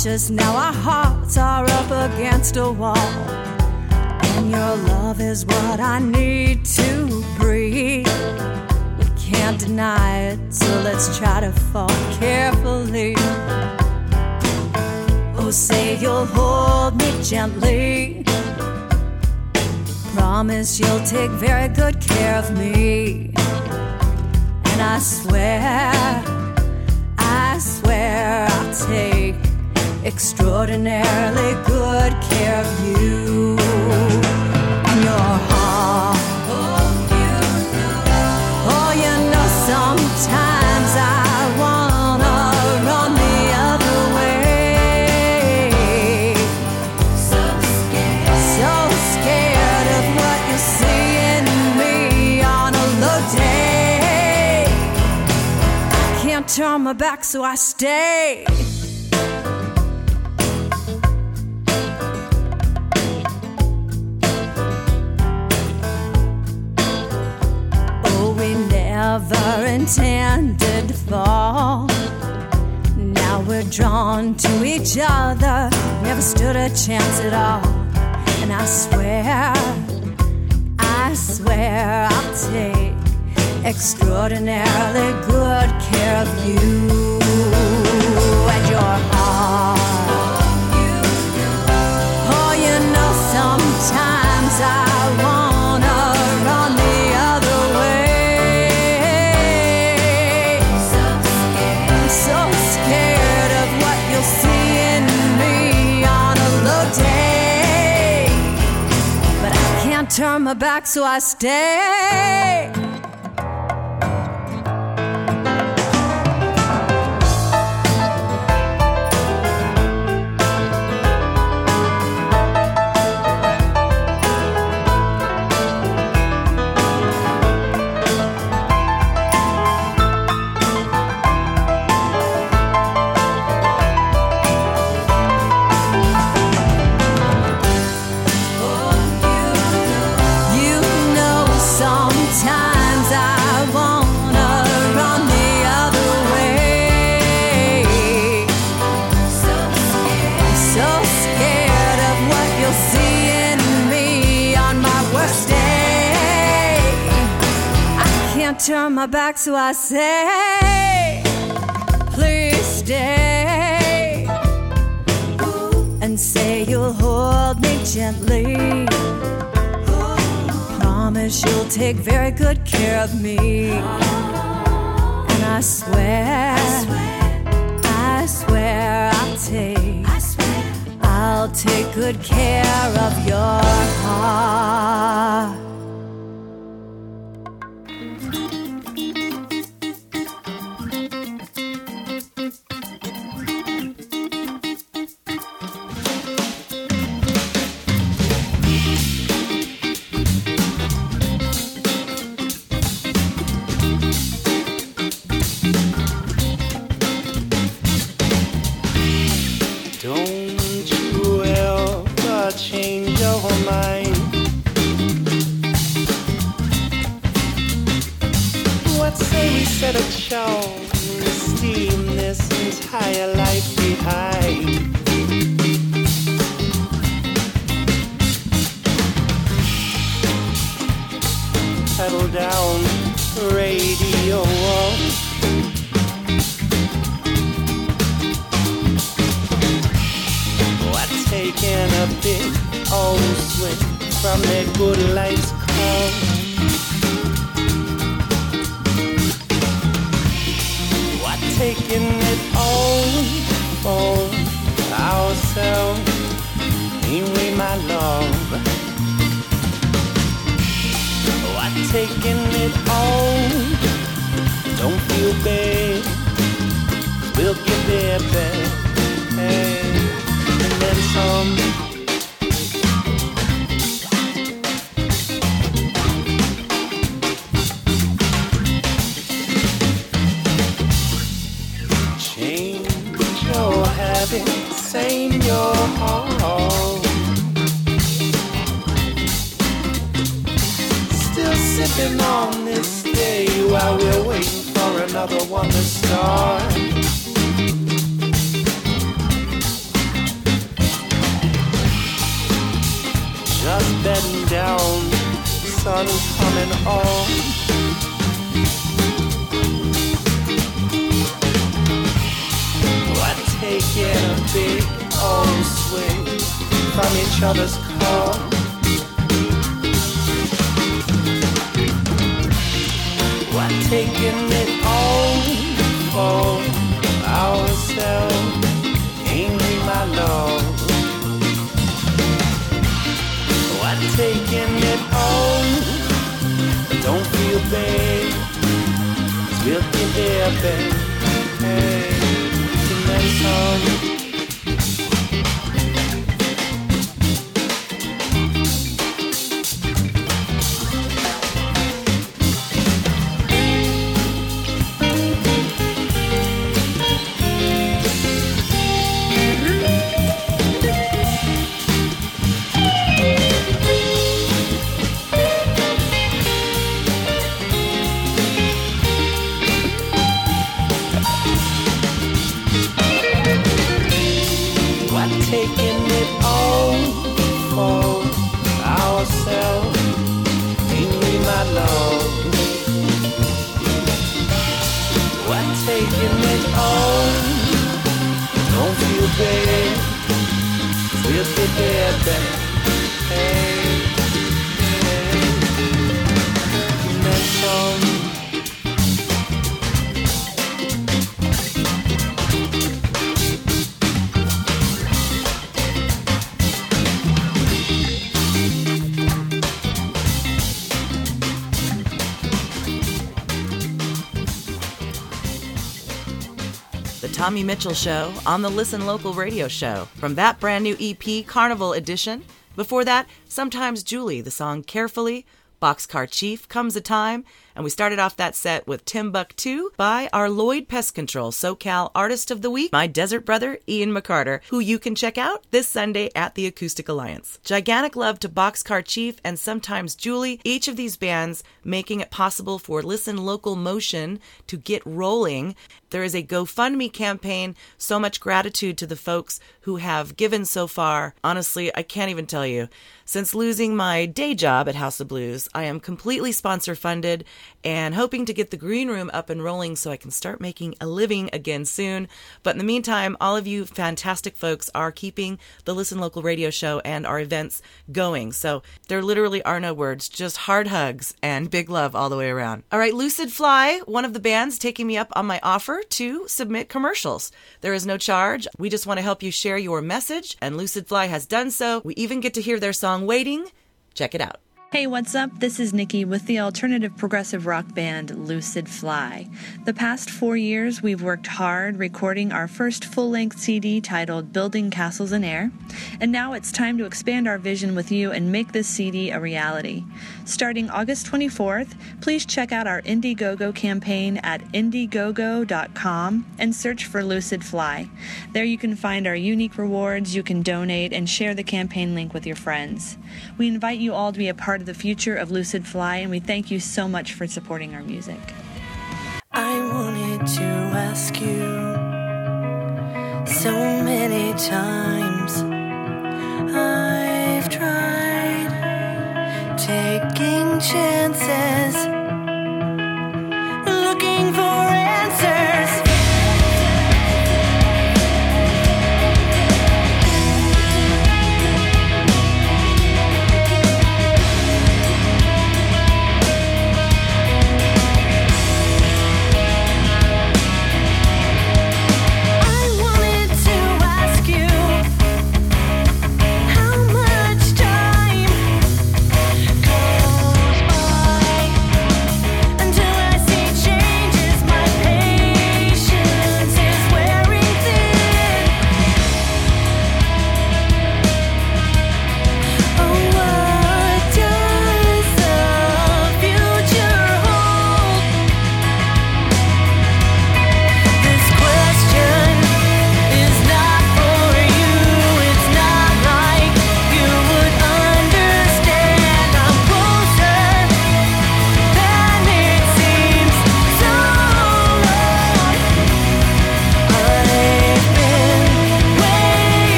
Cautious, now our hearts are up against a wall. And your love is what I need to breathe. We can't deny it, so let's try to fall carefully. Oh, say you'll hold me gently. Promise you'll take very good care of me. So I stay. Oh, we never intended to fall. Now we're drawn to each other, never stood a chance at all. And I swear, I swear I'll take extraordinarily good care of you back, so I stay. Can't turn my back, so I say, please stay and say you'll hold me gently. Promise you'll take very good care of me. And I swear, I swear I'll take, I'll take good care of your heart. To steam this entire life behind? Settle down, radio. Taking a big old swing from that good life's call? Ain't we, my love? Oh, what taking it all? Don't feel bad. We'll get there, babe. And then some. Another one to start. Just bedding down, sun's coming on. We're taking a big old swing from each other's call. Taking all for ourselves, ain't we, my love? We're taking it all, don't feel bad, we'll get there, babe. Hey, tonight's on. Tommy Mitchell Show on the Listen Local radio show. From that brand new EP, Carnival Edition. Before that, Sometimes Julie, the song Carefully. Boxcar Chief comes a time, and we started off that set with Timbuktu by our Lloyd Pest Control SoCal Artist of the Week, my desert brother Ian McCartor, who you can check out this Sunday at the Acoustic Alliance. Gigantic love to Boxcar Chief and sometimes Julie, each of these bands making it possible for Listen Local Motion to get rolling. There is a GoFundMe campaign. So much gratitude to the folks who have given so far. Honestly, I can't even tell you. Since losing my day job at House of Blues, I am completely sponsor funded and hoping to get the green room up and rolling so I can start making a living again soon. But in the meantime, all of you fantastic folks are keeping the Listen Local radio show and our events going. So there literally are no words, just hard hugs and big love all the way around. All right, Lucid Fly, one of the bands taking me up on my offer to submit commercials. There is no charge. We just want to help you share your message, and Lucid Fly has done so. We even get to hear their song Waiting. Check it out. Hey, what's up? This is Nikki with the alternative progressive rock band Lucid Fly. The past four years, we've worked hard recording our first full length CD titled Building Castles in Air, and now it's time to expand our vision with you and make this CD a reality. Starting August 24th, please check out our Indiegogo campaign at indiegogo.com and search for Lucid Fly. There you can find our unique rewards, you can donate, and share the campaign link with your friends. We invite you all to be a part of the future of Lucid Fly, and we thank you so much for supporting our music. I wanted to ask you so many times. I've tried taking chances, looking for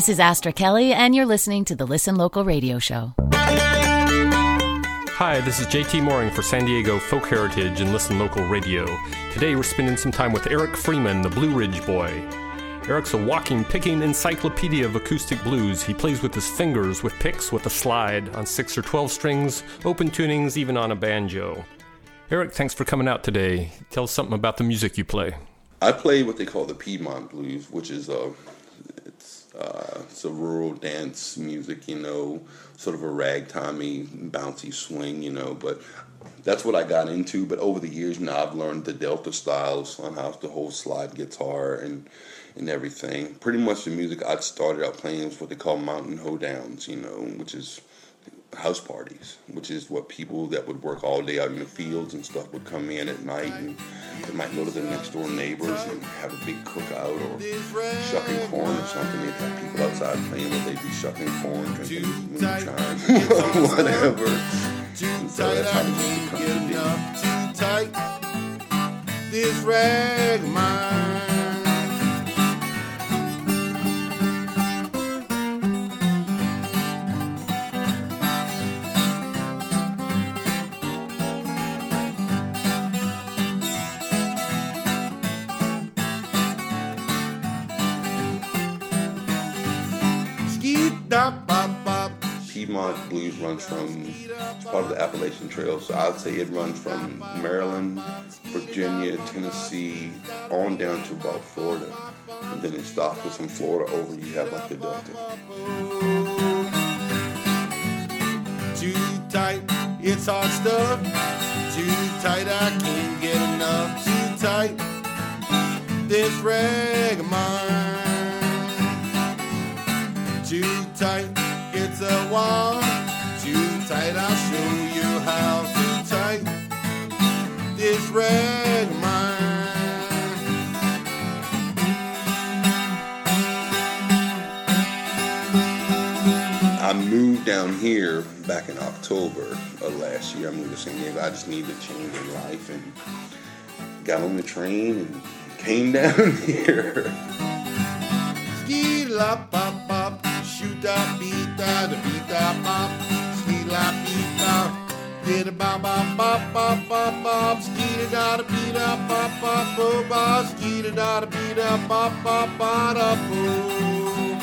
This is Astra Kelly, and you're listening to the Listen Local radio show. Hi, this is JT Mooring for San Diego Folk Heritage and Listen Local Radio. Today we're spending some time with Eric Freeman, the Blue Ridge Boy. Eric's a walking, picking encyclopedia of acoustic blues. He plays with his fingers, with picks, with a slide, on 6 or 12 strings, open tunings, even on a banjo. Eric, thanks for coming out today. Tell us something about the music you play. I play what they call the Piedmont blues, which is a it's uh, it's a rural dance music, you know, sort of a ragtimey, bouncy swing, you know. But that's what I got into. But over the years now, I've learned the Delta styles on how the whole slide guitar and and everything. Pretty much the music I started out playing was what they call mountain hoedowns, you know, which is house parties, which is what people that would work all day out in the fields and stuff would come in at night and they might go to their next door neighbors and have a big cookout or shucking corn or something. They'd have people outside playing but they'd be shucking corn, drinking moonshine, whatever. And so that's how music comes to be. Tight, this rag mine. Piedmont blues runs from part of the Appalachian Trail, so I'd say it runs from Maryland, Virginia, Tennessee, on down to about Florida, and then it stops with from Florida over. You have like the Delta. Too tight, it's hard stuff. Too tight, I can't get enough. Too tight, this rag of mine. Too tight, wall. Too tight, I'll show you how. Too tight, this of mine. I moved down here back in October of last year. I moved to San Diego. I just needed a change in life and got on the train and came down here. Ski la pop pop, shoot da beat da da beat da pop, ski la beat da, did a bop bop bop bop bop bop, ski da da beat da pop pop bop bop, ski da da beat da pop pop ba da boo.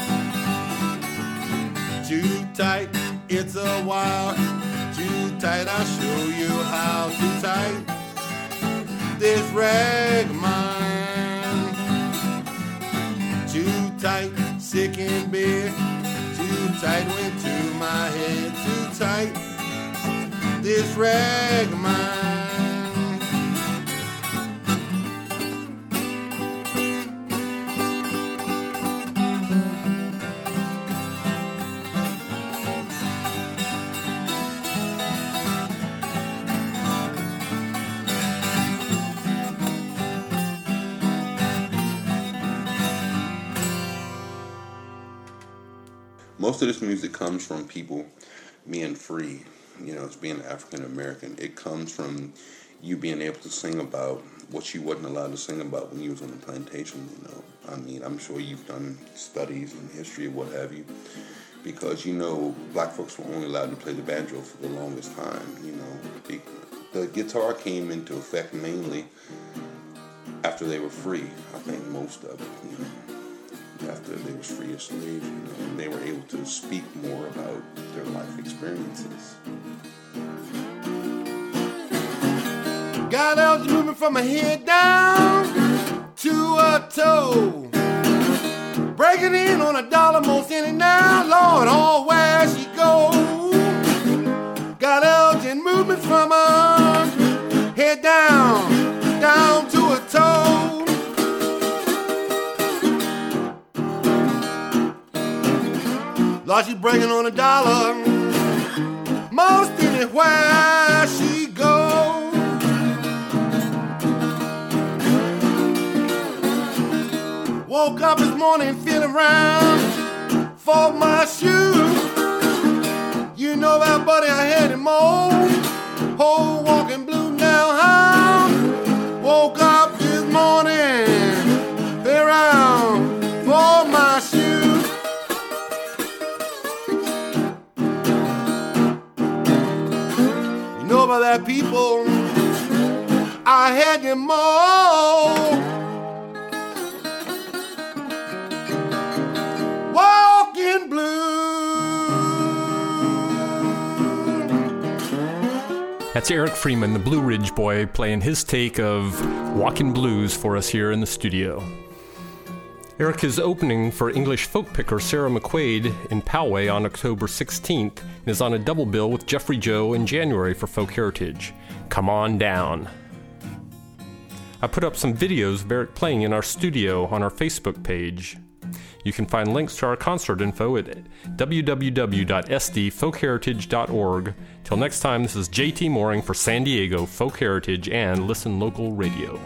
Too tight, it's a while. Too tight, I'll show you how. Too tight, this rag mine in bed. Too tight went to my head. Too tight, this rag of mine. Most of this music comes from people being free. You know, it's being African American. It comes from you being able to sing about what you wasn't allowed to sing about when you was on the plantation. You know, I mean, I'm sure you've done studies in history or what have you, because you know black folks were only allowed to play the banjo for the longest time. You know, the, the guitar came into effect mainly after they were free. I think most of it. You know, after they was free as slaves, you know, and they were able to speak more about their life experiences. Got Elgin movement from my head down to a toe. Breaking in on a dollar most any now, Lord, oh, where she go? Got Elgin movement from her head down, down Lord, she breaking on a dollar most anywhere she go. Woke up this morning feeling around for my shoes. You know that buddy I had him on. Whole walking blue their people. I had them all. Walking blue. That's Eric Freeman, the Blue Ridge Boy, playing his take of Walking Blues for us here in the studio. Eric is opening for English folk picker Sarah McQuaid in Poway on October 16th and is on a double bill with Jeffrey Joe in January for Folk Heritage. Come on down. I put up some videos of Eric playing in our studio on our Facebook page. You can find links to our concert info at www.sdfolkheritage.org. Till next time, this is JT Mooring for San Diego Folk Heritage and Listen Local Radio.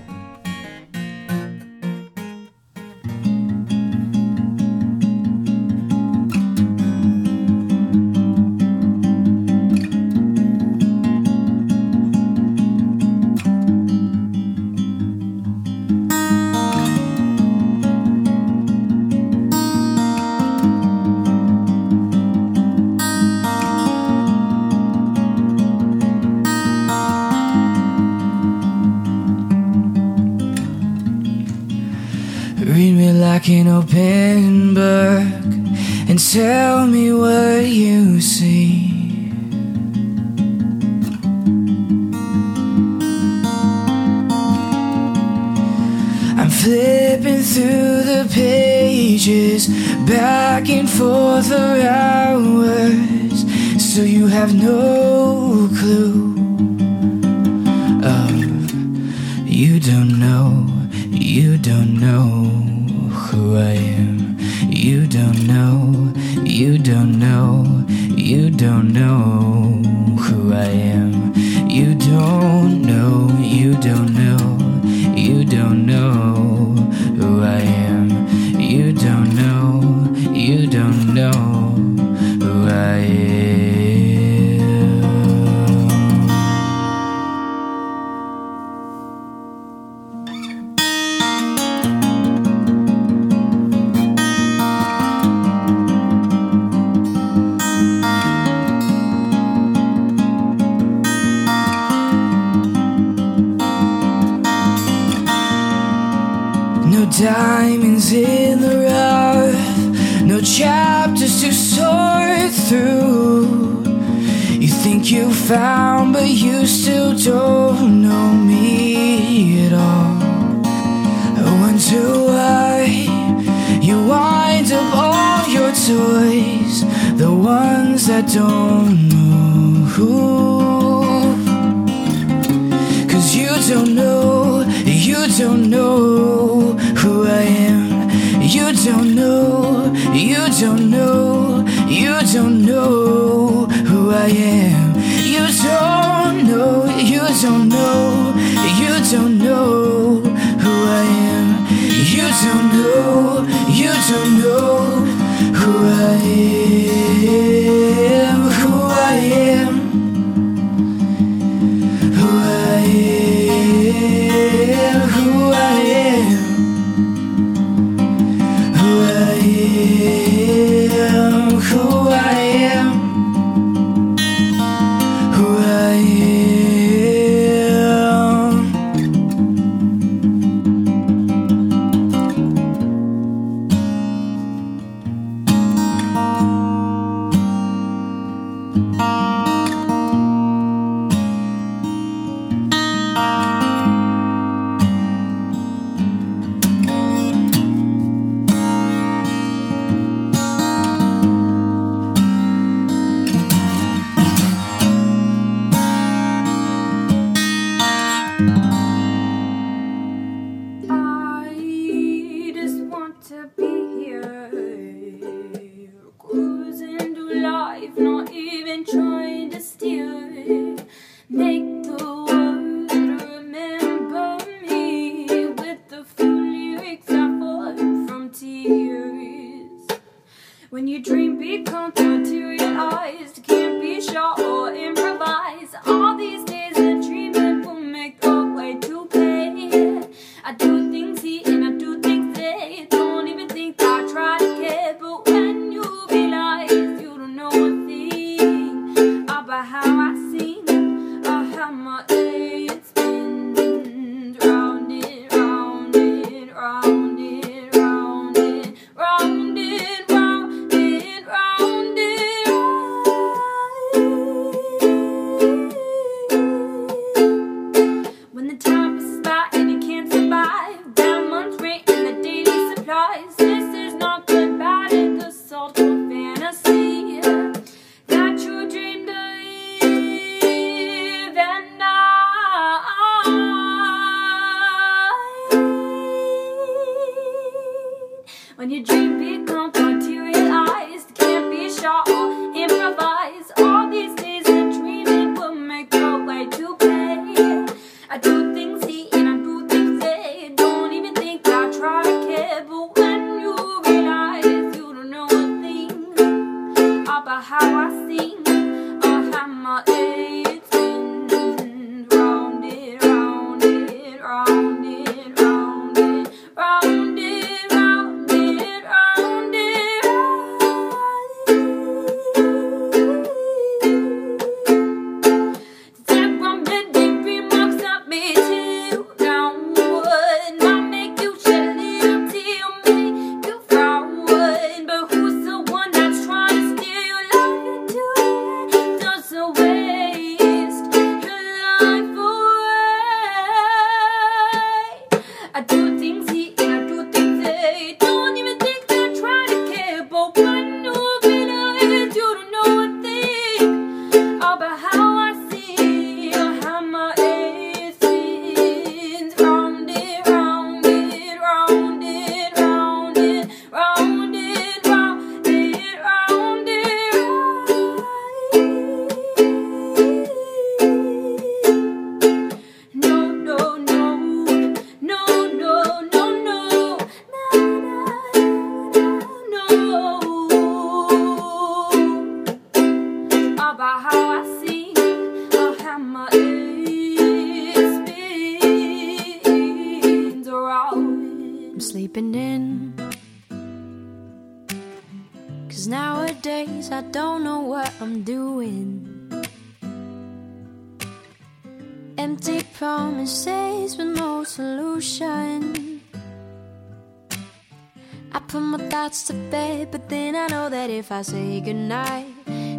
If I say goodnight,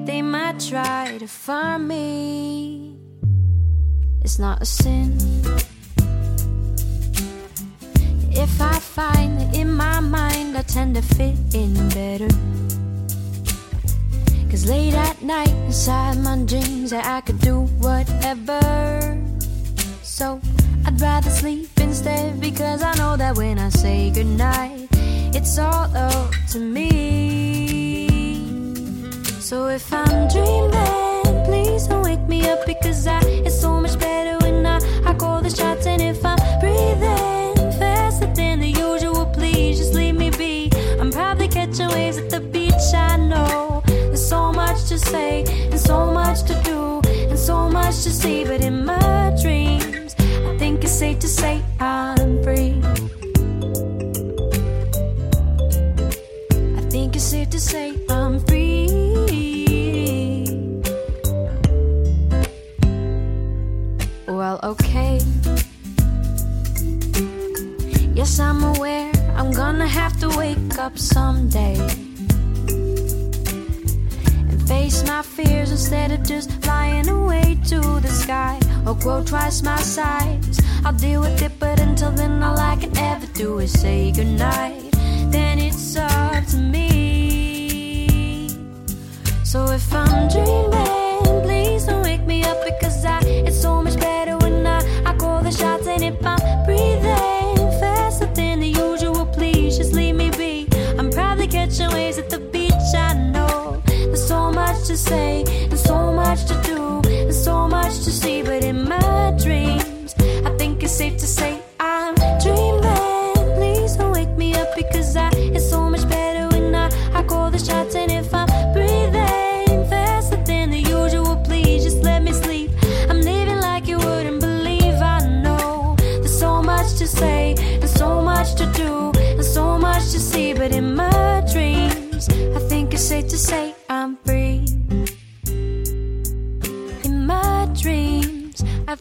they might try to find me. It's not a sin. If I find that in my mind I tend to fit in better. Cause late at night inside my dreams that I could do whatever. So I'd rather sleep instead because I know that when I say goodnight, it's all up to me. So if I'm dreaming, please don't wake me up because I it's so much better when I, I call the shots and if I'm breathing faster than the usual, please just leave me be. I'm probably catching waves at the beach, I know. There's so much to say and so much to do and so much to see, but in my dreams, I think it's safe to say I'm free. I think it's safe to say I'm free. Well, okay. Yes, I'm aware I'm gonna have to wake up someday and face my fears instead of just flying away to the sky or grow twice my size. I'll deal with it, but until then, all I can ever do is say goodnight. Then it's up to me. So if I'm dreaming, please don't wake me up because I much to say and so much to do and so much to see, but in my dreams, I think it's safe to say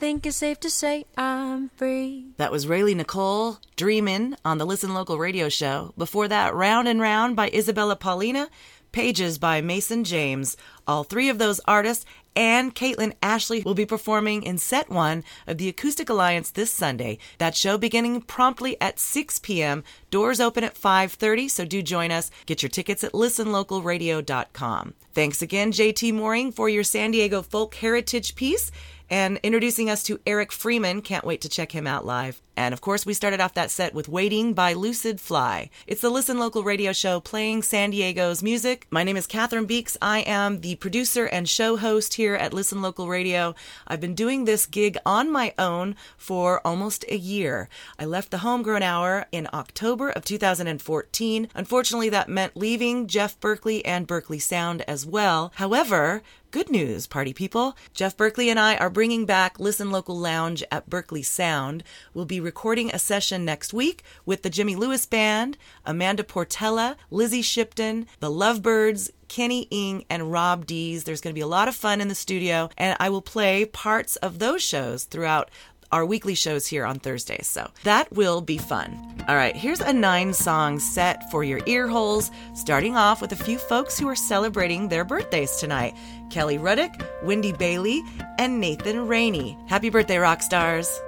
think it's safe to say I'm free. That was Rayleigh Nicole, Dreamin' on the Listen Local radio show. Before that, Round and Round by Isabella Paulina, Pages by Mason James. All three of those artists and Caitlin Ashley will be performing in set one of the Acoustic Alliance this Sunday. That show beginning promptly at 6 p.m. Doors open at 5:30, so do join us. Get your tickets at listenlocalradio.com. Thanks again, JT Mooring, for your San Diego folk heritage piece and introducing us to Eric Freeman. Can't wait to check him out live. And of course, we started off that set with Waiting by Lucid Fly. It's the Listen Local radio show playing San Diego's music. My name is Cathryn Beeks. I am the producer and show host here at Listen Local Radio. I've been doing this gig on my own for almost a year. I left the Homegrown Hour in October of 2014. Unfortunately, that meant leaving Jeff Berkley and Berkley Sound as well. However, Good news, party people. Jeff Berkley and I are bringing back Listen Local Lounge at Berkley Sound. We'll be recording a session next week with the Jimmy Lewis Band, Amanda Portella, Lizzie Shipton, the Lovebirds, Kenny Ing, and Rob Dees. There's going to be a lot of fun in the studio, and I will play parts of those shows throughout our weekly shows here on Thursdays. So that will be fun. All right, here's a nine song set for your ear holes, starting off with a few folks who are celebrating their birthdays tonight Kelly Ruddick, Wendy Bailey, and Nathan Rainey. Happy birthday, rock stars!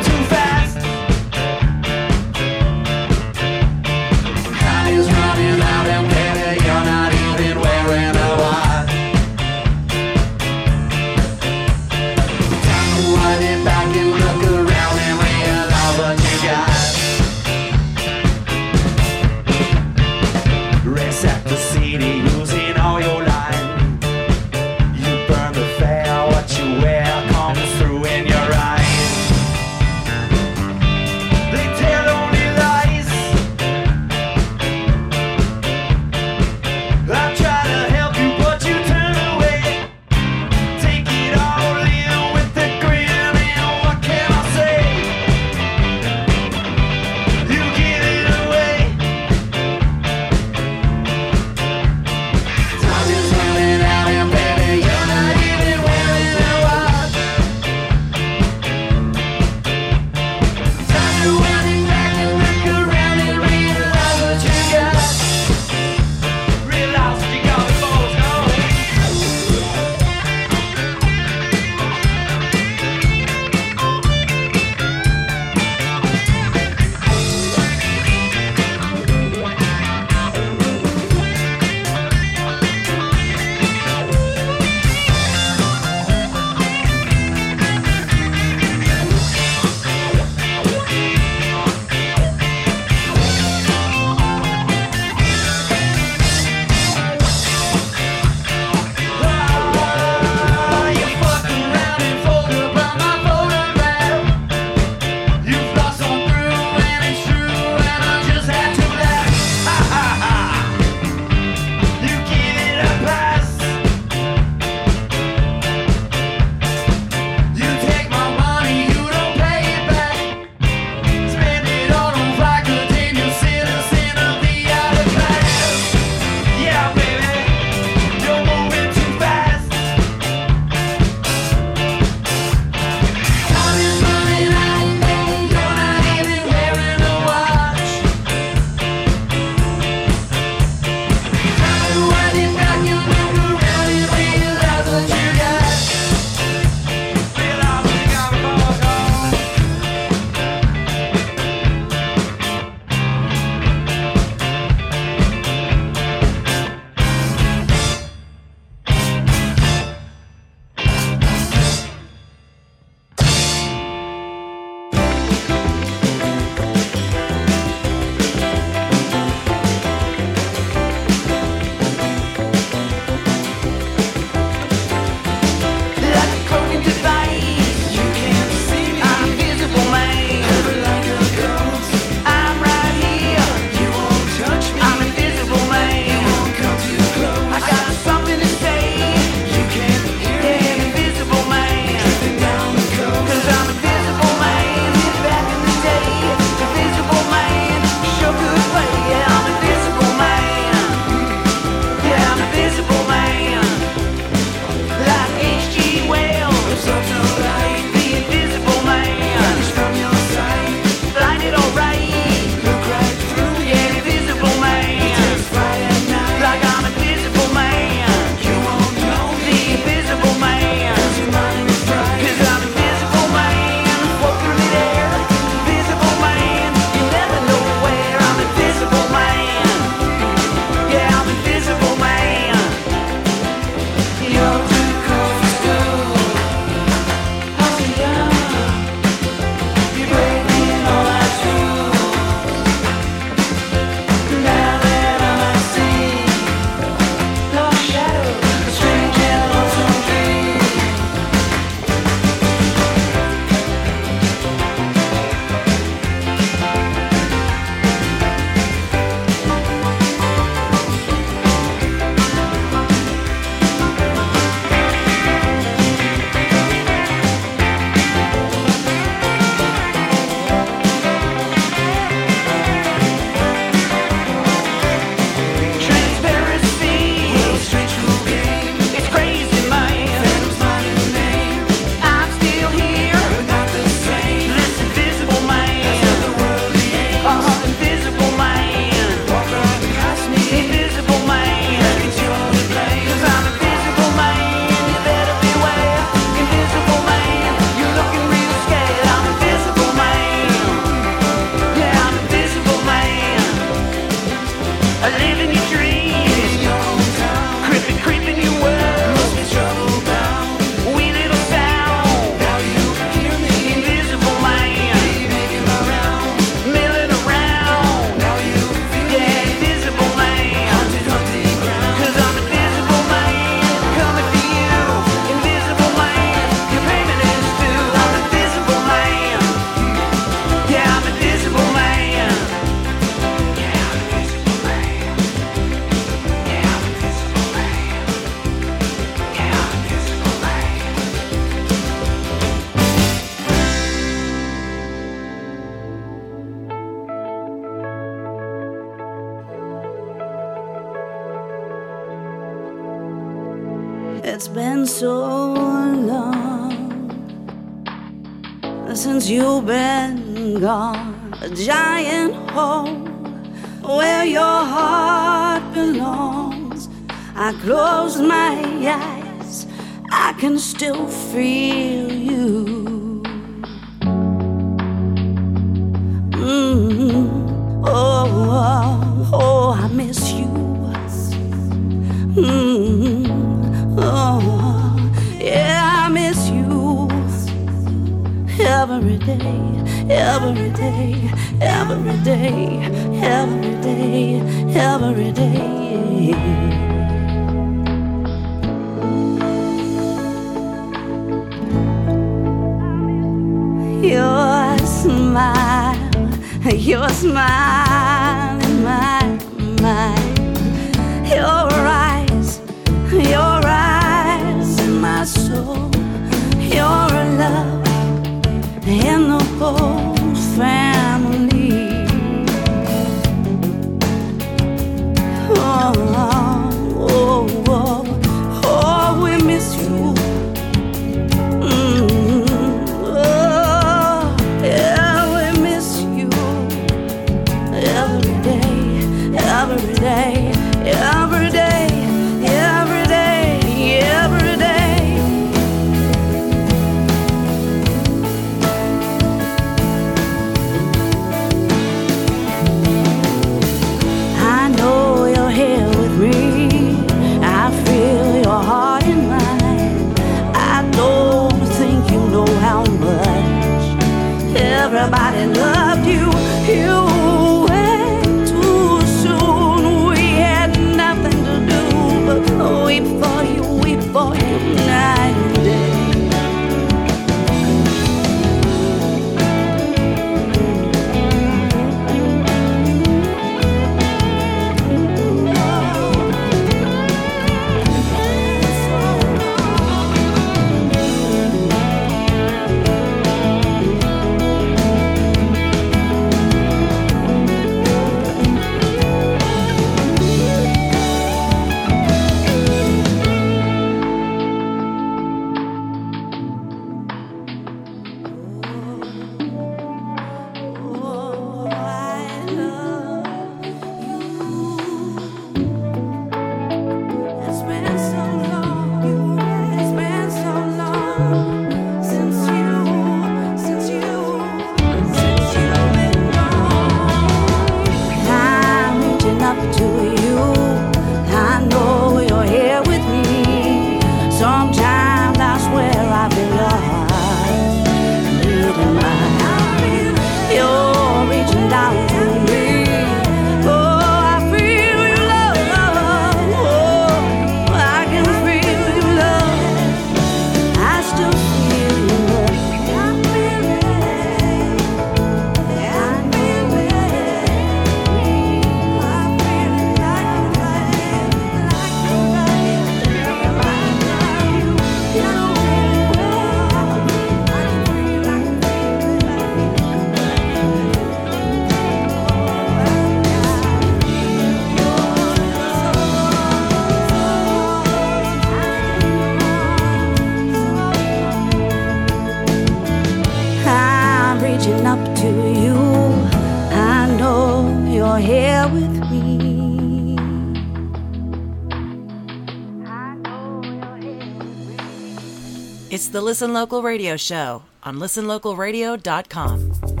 The Listen Local Radio Show on listenlocalradio.com.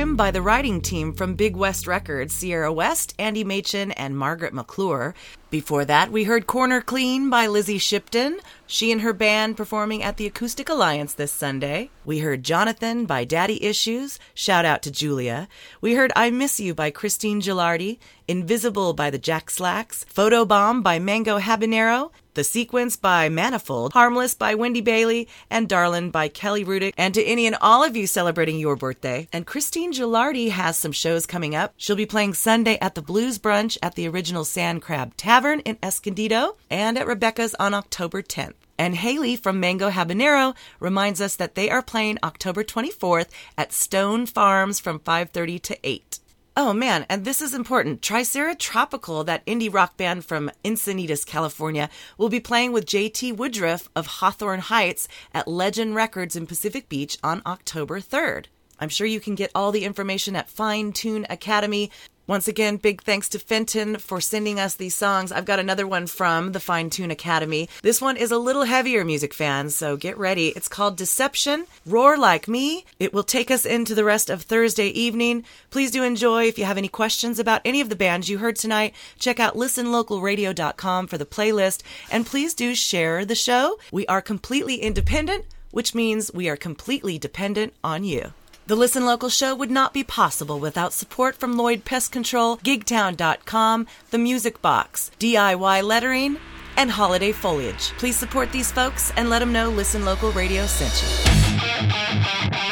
Crime by the writing team from Big West Records, Sierra West, Andy Machin, and Margaret McClure. Before that, we heard Corner Clean by Lizzie Shipton, she and her band performing at the Acoustic Alliance this Sunday. We heard Jonathan by Daddy Issues, shout out to Julia. We heard I Miss You by Christine Gilardi, Invisible by the Jack Slacks, Photobomb by Mango Habanero, The Sequence by Manifold, Harmless by Wendy Bailey, and Darlin by Kelly Rudick. And to any and all of you celebrating your birthday. And Christine Gilardi has some shows coming up. She'll be playing Sunday at the Blues Brunch at the original Sand Crab Tavern in Escondido and at Rebecca's on October 10th. And Haley from Mango Habanero reminds us that they are playing October 24th at Stone Farms from 5:30 to 8. Oh man, and this is important. Tricera Tropical, that indie rock band from Encinitas, California, will be playing with JT Woodruff of Hawthorne Heights at Legend Records in Pacific Beach on October 3rd. I'm sure you can get all the information at Fine Tune Academy. Once again, big thanks to Fenton for sending us these songs. I've got another one from the Fine Tune Academy. This one is a little heavier, music fans, so get ready. It's called Deception. Roar Like Me. It will take us into the rest of Thursday evening. Please do enjoy. If you have any questions about any of the bands you heard tonight, check out listenlocalradio.com for the playlist. And please do share the show. We are completely independent, which means we are completely dependent on you. The Listen Local show would not be possible without support from Lloyd Pest Control, Gigtown.com, The Music Box, DIY Lettering, and Holiday Foliage. Please support these folks and let them know Listen Local Radio sent you.